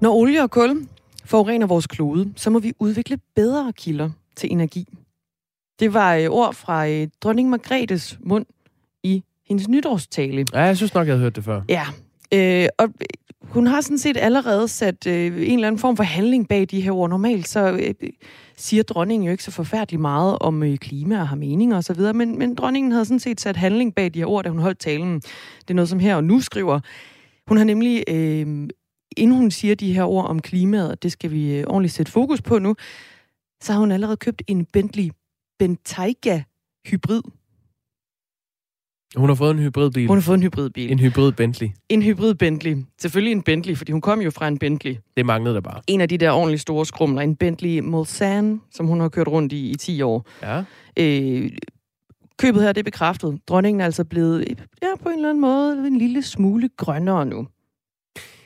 Når olie og kul forurener vores klode, så må vi udvikle bedre kilder til energi. Det var øh, ord fra øh, dronning Margrethes mund i hendes nytårstale. Ja, jeg synes nok, jeg havde hørt det før. Ja, øh, og hun har sådan set allerede sat øh, en eller anden form for handling bag de her ord. Normalt så øh, siger dronningen jo ikke så forfærdeligt meget om øh, klima og har meninger og så videre, men, men dronningen havde sådan set sat handling bag de her ord, da hun holdt talen. Det er noget, som her og nu skriver. Hun har nemlig, øh, inden hun siger de her ord om klimaet, og det skal vi øh, ordentligt sætte fokus på nu, så har hun allerede købt en Bentley Bentayga hybrid. Hun har fået en hybridbil. Hun har fået en hybridbil. En hybrid Bentley. En hybrid Bentley. Selvfølgelig en Bentley, fordi hun kom jo fra en Bentley. Det manglede der bare. En af de der ordentligt store skrumler. En Bentley Mulsanne, som hun har kørt rundt i i 10 år. Ja. Øh, købet her, det er bekræftet. Dronningen er altså blevet, ja, på en eller anden måde, en lille smule grønnere nu.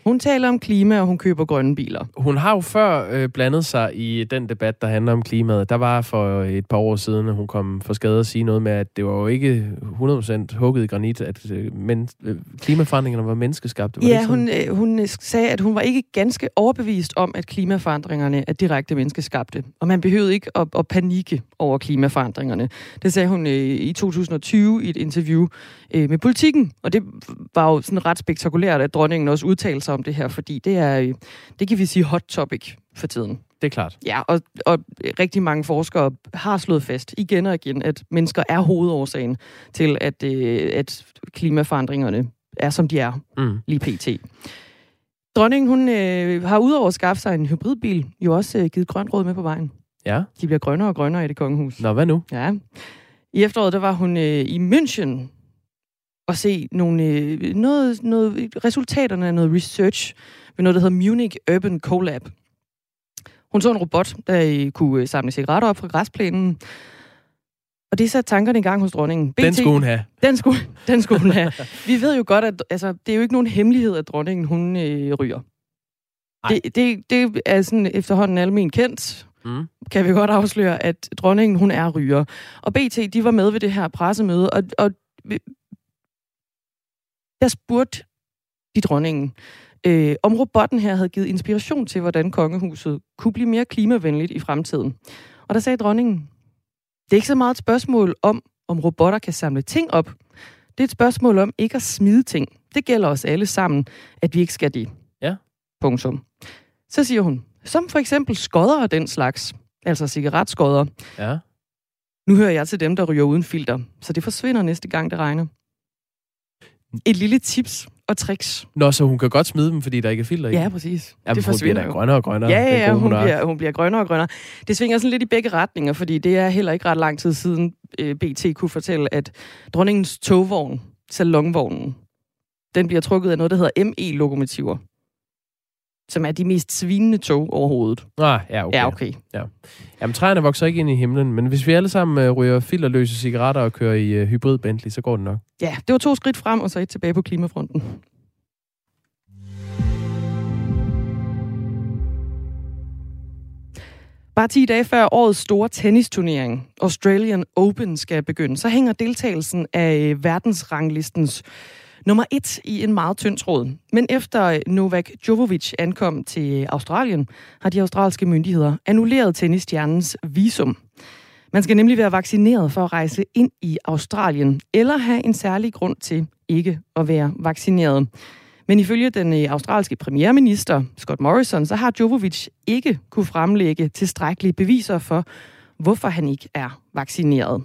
Hun taler om klima, og hun køber grønne biler. Hun har jo før øh, blandet sig i den debat, der handler om klimaet. Der var for et par år siden, at hun kom for skade at sige noget med, at det var jo ikke 100% hugget i granit, at øh, men, øh, klimaforandringerne var menneskeskabte. Var ja, hun, øh, hun sagde, at hun var ikke ganske overbevist om, at klimaforandringerne er direkte menneskeskabte. Og man behøvede ikke at, at panikke over klimaforandringerne. Det sagde hun øh, i 2020 i et interview øh, med politikken. Og det var jo sådan ret spektakulært, at dronningen også udtalte sig om det her, fordi det er, øh, det kan vi sige, hot topic for tiden. Det er klart. Ja, og, og rigtig mange forskere har slået fast igen og igen, at mennesker er hovedårsagen til, at, øh, at klimaforandringerne er, som de er Mm. lige pt. Dronningen, hun øh, har udover at skaffe sig en hybridbil, jo også øh, givet grønt råd med på vejen. Ja. De bliver grønnere og grønnere i det kongehus. Nå, hvad nu? Ja. I efteråret, der var hun øh, i München og se nogle, øh, noget, noget, resultaterne af noget research ved noget, der hedder Munich Urban Collab. Hun så en robot, der øh, kunne øh, samle cigaretter op fra græsplænen. Og det satte tankerne i gang hos dronningen. Den skulle hun have. Den skulle, den skulle hun have. Vi ved jo godt, at altså, det er jo ikke nogen hemmelighed, at dronningen hun øh, ryger. Det, det, det er sådan efterhånden almen kendt, Mm. kan vi godt afsløre, at dronningen hun er ryger. Og BT, de var med ved det her pressemøde, og, og der spurgte de dronningen, øh, om robotten her havde givet inspiration til, hvordan kongehuset kunne blive mere klimavenligt i fremtiden. Og der sagde dronningen, det er ikke så meget et spørgsmål om, om robotter kan samle ting op. Det er et spørgsmål om ikke at smide ting. Det gælder os alle sammen, at vi ikke skal det. Ja. Punktum. Så siger hun, som for eksempel skodder og den slags, altså cigaretskodder. Ja. Nu hører jeg til dem, der ryger uden filter, så det forsvinder næste gang, det regner. Et lille tips og tricks. Nå, så hun kan godt smide dem, fordi der ikke er filter i? Ja, præcis. Jamen, det hun bliver jo. grønnere og grønnere. Ja, ja, ja hun, monark. bliver, hun bliver grønnere og grønnere. Det svinger sådan lidt i begge retninger, fordi det er heller ikke ret lang tid siden øh, BT kunne fortælle, at dronningens togvogn, salonvognen, den bliver trukket af noget, der hedder ME-lokomotiver, som er de mest svinende tog overhovedet. Ah, ja, okay. Ja, okay. Ja. Jamen, træerne vokser ikke ind i himlen, men hvis vi alle sammen uh, ryger filterløse cigaretter og kører i uh, hybrid Bentley, så går det nok. Ja, det var to skridt frem, og så et tilbage på klimafronten. Bare 10 dage før årets store tennisturnering, Australian Open, skal begynde, så hænger deltagelsen af øh, verdensranglistens nummer et i en meget tynd tråd. Men efter Novak Djokovic ankom til Australien, har de australske myndigheder annulleret tennisstjernens visum. Man skal nemlig være vaccineret for at rejse ind i Australien, eller have en særlig grund til ikke at være vaccineret. Men ifølge den øh, australske premierminister, Scott Morrison, så har Djokovic ikke kunne fremlægge tilstrækkelige beviser for, hvorfor han ikke er vaccineret.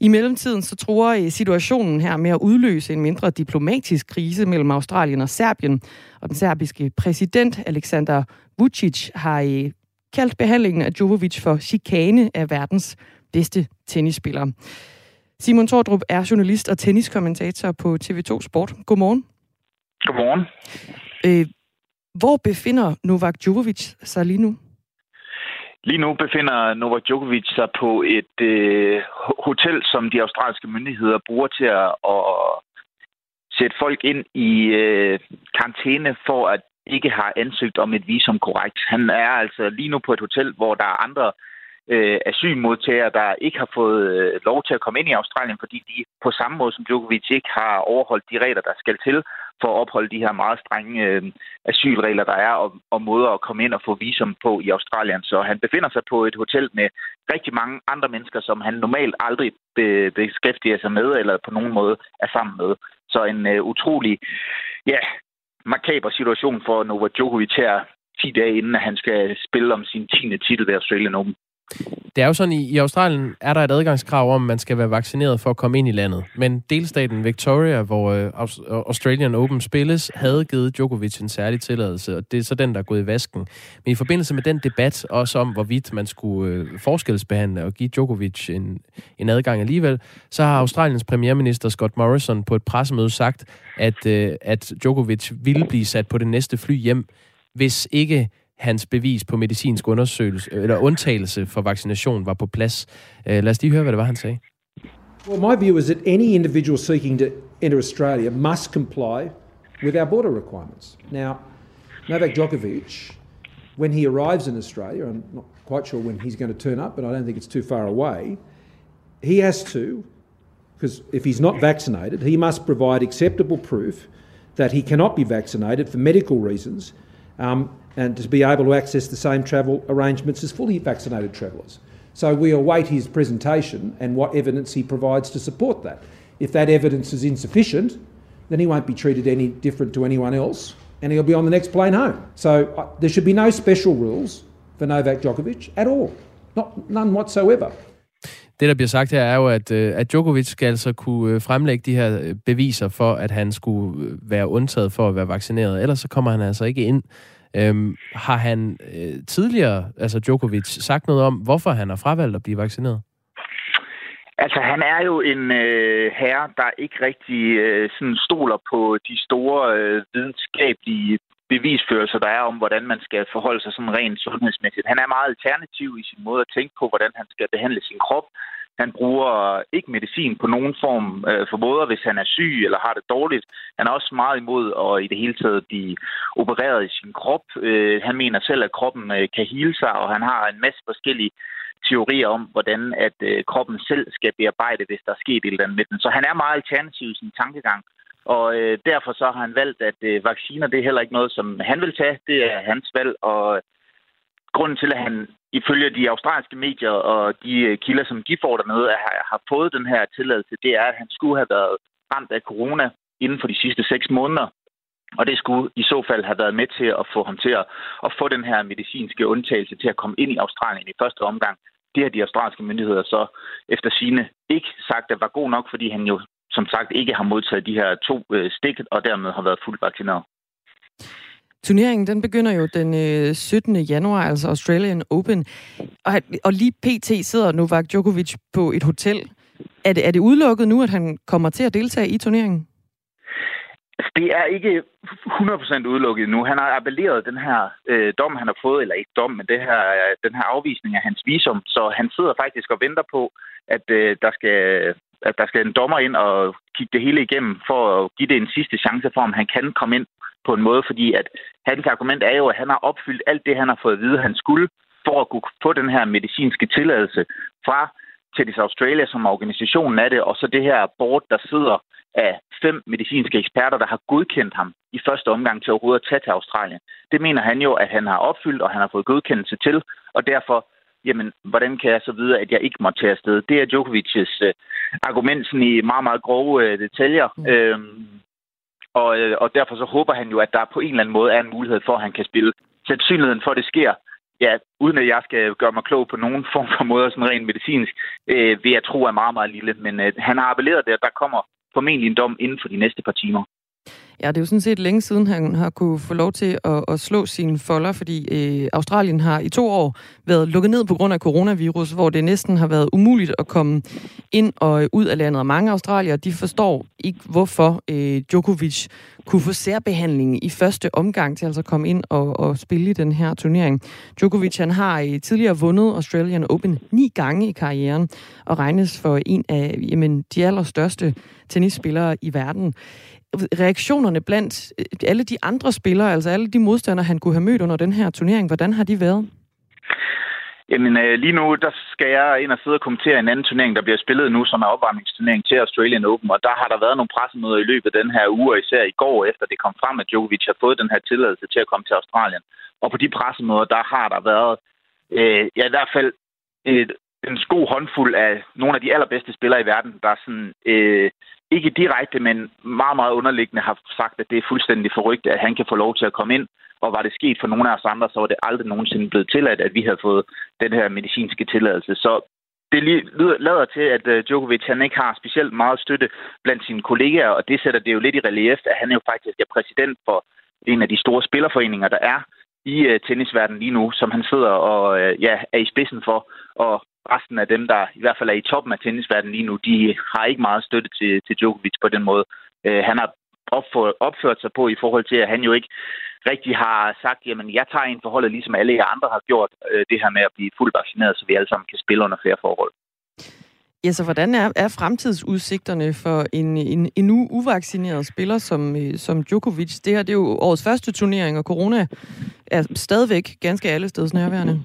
I mellemtiden så tror øh, situationen her med at udløse en mindre diplomatisk krise mellem Australien og Serbien, og den serbiske præsident Alexander Vucic har øh, kaldt behandlingen af Djokovic for chikane af verdens bedste tennisspiller. Simon Tordrup er journalist og tenniskommentator på TV2 Sport. Godmorgen. Godmorgen. Øh, hvor befinder Novak Djokovic sig lige nu? Lige nu befinder Novak Djokovic sig på et øh, hotel, som de australske myndigheder bruger til at, at sætte folk ind i øh, karantæne for at ikke har ansøgt om et visum korrekt. Han er altså lige nu på et hotel, hvor der er andre øh, asylmodtagere, der ikke har fået øh, lov til at komme ind i Australien, fordi de på samme måde som Djokovic ikke har overholdt de regler, der skal til for at opholde de her meget strenge øh, asylregler, der er, og, og måder at komme ind og få visum på i Australien. Så han befinder sig på et hotel med rigtig mange andre mennesker, som han normalt aldrig be, beskæftiger sig med, eller på nogen måde er sammen med. Så en øh, utrolig, ja, makaber situation for Novak Djokovic her 10 dage inden, at han skal spille om sin 10. titel ved Australian Open. Det er jo sådan, i, i Australien er der et adgangskrav om, at man skal være vaccineret for at komme ind i landet. Men delstaten Victoria, hvor øh, øh, Australian Open spilles, havde givet Djokovic en særlig tilladelse, og det er så den, der er gået i vasken. Men i forbindelse med den debat, også om hvorvidt man skulle øh, forskelsbehandle og give Djokovic en, en adgang alligevel, så har Australiens premierminister Scott Morrison på et pressemøde sagt, at, øh, at Djokovic ville blive sat på det næste fly hjem, hvis ikke hans bevis på medicinsk undersøgelse, eller undtagelse for vaccination var på plads. Uh, lad os lige høre, hvad det var, han sagde. Well, my view is that any individual seeking to enter Australia must comply with our border requirements. Now, Novak Djokovic, when he arrives in Australia, I'm not quite sure when he's going to turn up, but I don't think it's too far away, he has to, because if he's not vaccinated, he must provide acceptable proof that he cannot be vaccinated for medical reasons um, and to be able to access the same travel arrangements as fully vaccinated travellers. So we await his presentation and what evidence he provides to support that. If that evidence is insufficient, then he won't be treated any different to anyone else and he'll be on the next plane home. So uh, there should be no special rules for Novak Djokovic at all. Not, none whatsoever. Det, der bliver sagt her, er jo, at, øh, at Djokovic skal altså kunne øh, fremlægge de her øh, beviser for, at han skulle være undtaget for at være vaccineret. Ellers så kommer han altså ikke ind Øhm, har han øh, tidligere, altså Djokovic, sagt noget om, hvorfor han har fravalgt at blive vaccineret? Altså, han er jo en øh, herre, der ikke rigtig øh, sådan stoler på de store øh, videnskabelige bevisførelser, der er om, hvordan man skal forholde sig sådan rent sundhedsmæssigt. Han er meget alternativ i sin måde at tænke på, hvordan han skal behandle sin krop. Han bruger ikke medicin på nogen form øh, for måder, hvis han er syg eller har det dårligt. Han er også meget imod at i det hele taget blive opereret i sin krop. Øh, han mener selv, at kroppen øh, kan hele sig, og han har en masse forskellige teorier om, hvordan at øh, kroppen selv skal bearbejde, hvis der er sket et eller andet med den. Så han er meget alternativ i sin tankegang. Og øh, derfor så har han valgt, at øh, vacciner, det er heller ikke noget, som han vil tage. Det er hans valg, og øh, grunden til, at han ifølge de australske medier og de øh, kilder, som de får dernede, har, har fået den her tilladelse, det er, at han skulle have været ramt af corona inden for de sidste seks måneder. Og det skulle i så fald have været med til at få ham til at, at få den her medicinske undtagelse til at komme ind i Australien i første omgang. Det har de australske myndigheder så efter sine ikke sagt, at var god nok, fordi han jo som sagt ikke har modtaget de her to øh, stik og dermed har været fuldt vaccineret. Turneringen den begynder jo den 17. Øh, januar, altså Australian Open. Og, og lige pt. sidder Novak Djokovic på et hotel. Er det, er det udelukket nu, at han kommer til at deltage i turneringen? Altså, det er ikke 100% udelukket nu. Han har appelleret den her øh, dom, han har fået, eller ikke dom, men det her, den her afvisning af hans visum. Så han sidder faktisk og venter på, at øh, der skal at der skal en dommer ind og kigge det hele igennem for at give det en sidste chance for, om han kan komme ind på en måde, fordi at hans argument er jo, at han har opfyldt alt det, han har fået at vide, han skulle, for at kunne få den her medicinske tilladelse fra Tennis Australia som organisationen af det, og så det her board, der sidder af fem medicinske eksperter, der har godkendt ham i første omgang til overhovedet at tage til Australien. Det mener han jo, at han har opfyldt, og han har fået godkendelse til, og derfor, jamen, hvordan kan jeg så vide, at jeg ikke må tage afsted? Det er Djokovic's øh, argument sådan i meget, meget grove øh, detaljer. Mm. Øhm, og, øh, og derfor så håber han jo, at der på en eller anden måde er en mulighed for, at han kan spille. Sandsynligheden for, at det sker, ja, uden at jeg skal gøre mig klog på nogen form for måde, sådan rent medicinsk, øh, vil jeg tro er meget, meget lille. Men øh, han har appelleret det, at der kommer formentlig en dom inden for de næste par timer. Ja, det er jo sådan set længe siden, han har kunne få lov til at, at slå sine folder, fordi øh, Australien har i to år været lukket ned på grund af coronavirus, hvor det næsten har været umuligt at komme ind og øh, ud af landet. Og mange australier, de forstår ikke, hvorfor øh, Djokovic kunne få særbehandling i første omgang til altså at komme ind og, og spille i den her turnering. Djokovic han har øh, tidligere vundet Australian Open ni gange i karrieren og regnes for en af jamen, de allerstørste tennisspillere i verden reaktionerne blandt øh, alle de andre spillere, altså alle de modstandere, han kunne have mødt under den her turnering, hvordan har de været? Jamen øh, lige nu, der skal jeg ind og sidde og kommentere en anden turnering, der bliver spillet nu, som er opvarmningsturnering til Australian Open, og der har der været nogle pressemøder i løbet af den her uge, og især i går, efter det kom frem, at Djokovic har fået den her tilladelse til at komme til Australien. Og på de pressemøder, der har der været, øh, ja i hvert fald et, en god håndfuld af nogle af de allerbedste spillere i verden, der sådan, øh, ikke direkte, men meget, meget underliggende har sagt, at det er fuldstændig forrygt, at han kan få lov til at komme ind. Og var det sket for nogle af os andre, så var det aldrig nogensinde blevet tilladt, at vi havde fået den her medicinske tilladelse. Så det lader til, at øh, Djokovic han ikke har specielt meget støtte blandt sine kollegaer, og det sætter det jo lidt i relief, at han jo faktisk er præsident for en af de store spillerforeninger, der er i øh, tennisverdenen lige nu, som han sidder og øh, ja, er i spidsen for. Og resten af dem, der i hvert fald er i toppen af tennisverdenen lige nu, de har ikke meget støtte til, til Djokovic på den måde. Øh, han har opført, opført sig på i forhold til, at han jo ikke rigtig har sagt, jamen jeg tager en forholdet, ligesom alle jer andre har gjort, øh, det her med at blive fuldt vaccineret, så vi alle sammen kan spille under flere forhold. Ja, så hvordan er, er fremtidsudsigterne for en, en endnu uvaccineret spiller som, øh, som Djokovic? Det her det er jo årets første turnering, og corona er stadigvæk ganske alle steds nærværende.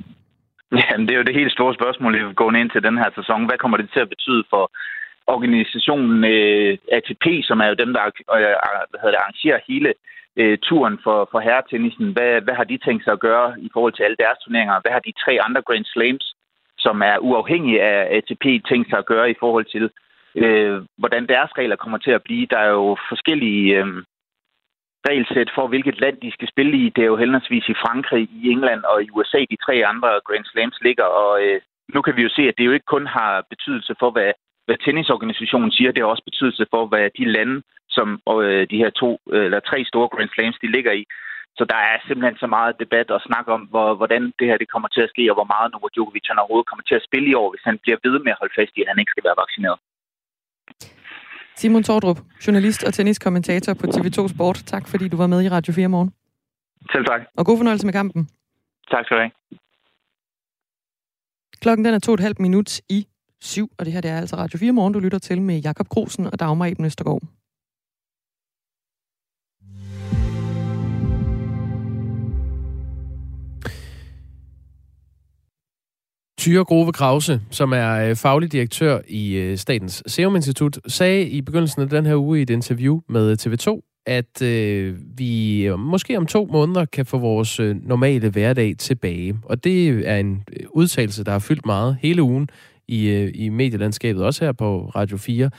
Jamen, det er jo det helt store spørgsmål, gående ind til den her sæson. Hvad kommer det til at betyde for organisationen øh, ATP, som er jo dem, der øh, hvad hedder det, arrangerer hele øh, turen for, for herretennisen? Hvad, hvad har de tænkt sig at gøre i forhold til alle deres turneringer? Hvad har de tre andre Grand Slams, som er uafhængige af ATP, tænkt sig at gøre i forhold til, øh, hvordan deres regler kommer til at blive? Der er jo forskellige... Øh, regelsæt for, hvilket land de skal spille i. Det er jo heldigvis i Frankrig, i England og i USA, de tre andre Grand Slams ligger. Og øh, nu kan vi jo se, at det jo ikke kun har betydelse for, hvad, hvad tennisorganisationen siger. Det har også betydelse for, hvad de lande, som øh, de her to eller tre store Grand Slams, de ligger i. Så der er simpelthen så meget debat og snak om, hvor, hvordan det her det kommer til at ske, og hvor meget Novak Djokovic han overhovedet kommer til at spille i år, hvis han bliver ved med at holde fast i, at han ikke skal være vaccineret. Simon Tordrup, journalist og tenniskommentator på TV2 Sport. Tak fordi du var med i Radio 4 morgen. Selv tak. Og god fornøjelse med kampen. Tak skal du have. Klokken den er to et halvt minut i syv, og det her det er altså Radio 4 morgen, du lytter til med Jakob Grosen og Dagmar Eben Østergaard. Tyre Grove Krause, som er øh, faglig direktør i øh, Statens Serum Institut, sagde i begyndelsen af den her uge i et interview med øh, TV2, at øh, vi måske om to måneder kan få vores øh, normale hverdag tilbage. Og det er en udtalelse, der har fyldt meget hele ugen i, øh, i medielandskabet, også her på Radio 4.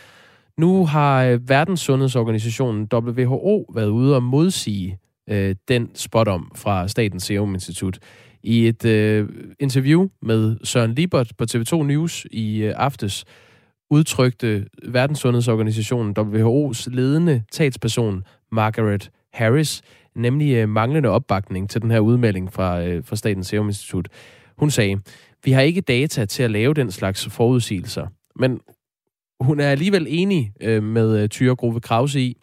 Nu har øh, Verdenssundhedsorganisationen WHO været ude og modsige øh, den spot om fra Statens Serum Institut. I et øh, interview med Søren Libert på TV2 News i øh, aftes udtrykte Verdenssundhedsorganisationen WHO's ledende talsperson Margaret Harris nemlig øh, manglende opbakning til den her udmelding fra, øh, fra Statens Serum Institut. Hun sagde, vi har ikke data til at lave den slags forudsigelser, men hun er alligevel enig øh, med øh, Tyre Grove Krause i,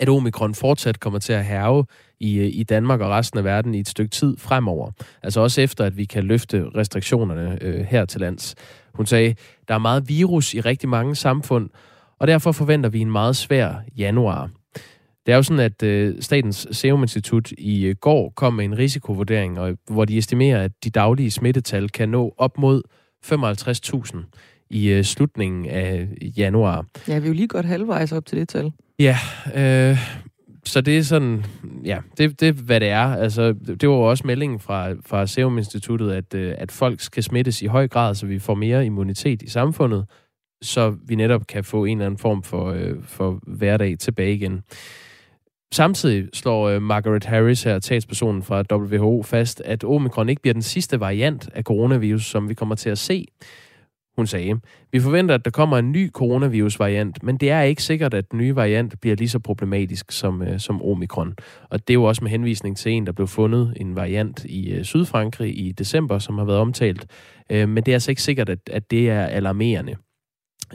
at omikron fortsat kommer til at herve i, øh, i Danmark og resten af verden i et stykke tid fremover. Altså også efter, at vi kan løfte restriktionerne øh, her til lands. Hun sagde, der er meget virus i rigtig mange samfund, og derfor forventer vi en meget svær januar. Det er jo sådan, at øh, Statens Serum Institut i øh, går kom med en risikovurdering, og, øh, hvor de estimerer, at de daglige smittetal kan nå op mod 55.000 i øh, slutningen af januar. Ja, vi er jo lige godt halvvejs op til det tal. Ja, øh, så det er sådan, ja, det, det hvad det er. Altså, det var jo også meldingen fra, fra Serum Instituttet, at, øh, at folk skal smittes i høj grad, så vi får mere immunitet i samfundet, så vi netop kan få en eller anden form for, øh, for hverdag tilbage igen. Samtidig slår øh, Margaret Harris her, talspersonen fra WHO, fast, at omikron ikke bliver den sidste variant af coronavirus, som vi kommer til at se. Hun sagde, vi forventer, at der kommer en ny coronavirus-variant, men det er ikke sikkert, at den nye variant bliver lige så problematisk som, øh, som omikron. Og det er jo også med henvisning til en, der blev fundet en variant i øh, Sydfrankrig i december, som har været omtalt. Øh, men det er altså ikke sikkert, at, at det er alarmerende.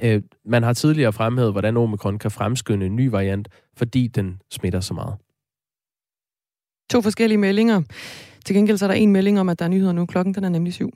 Øh, man har tidligere fremhævet, hvordan omikron kan fremskynde en ny variant, fordi den smitter så meget. To forskellige meldinger. Til gengæld så er der en melding om, at der er nyheder nu. Klokken den er nemlig syv.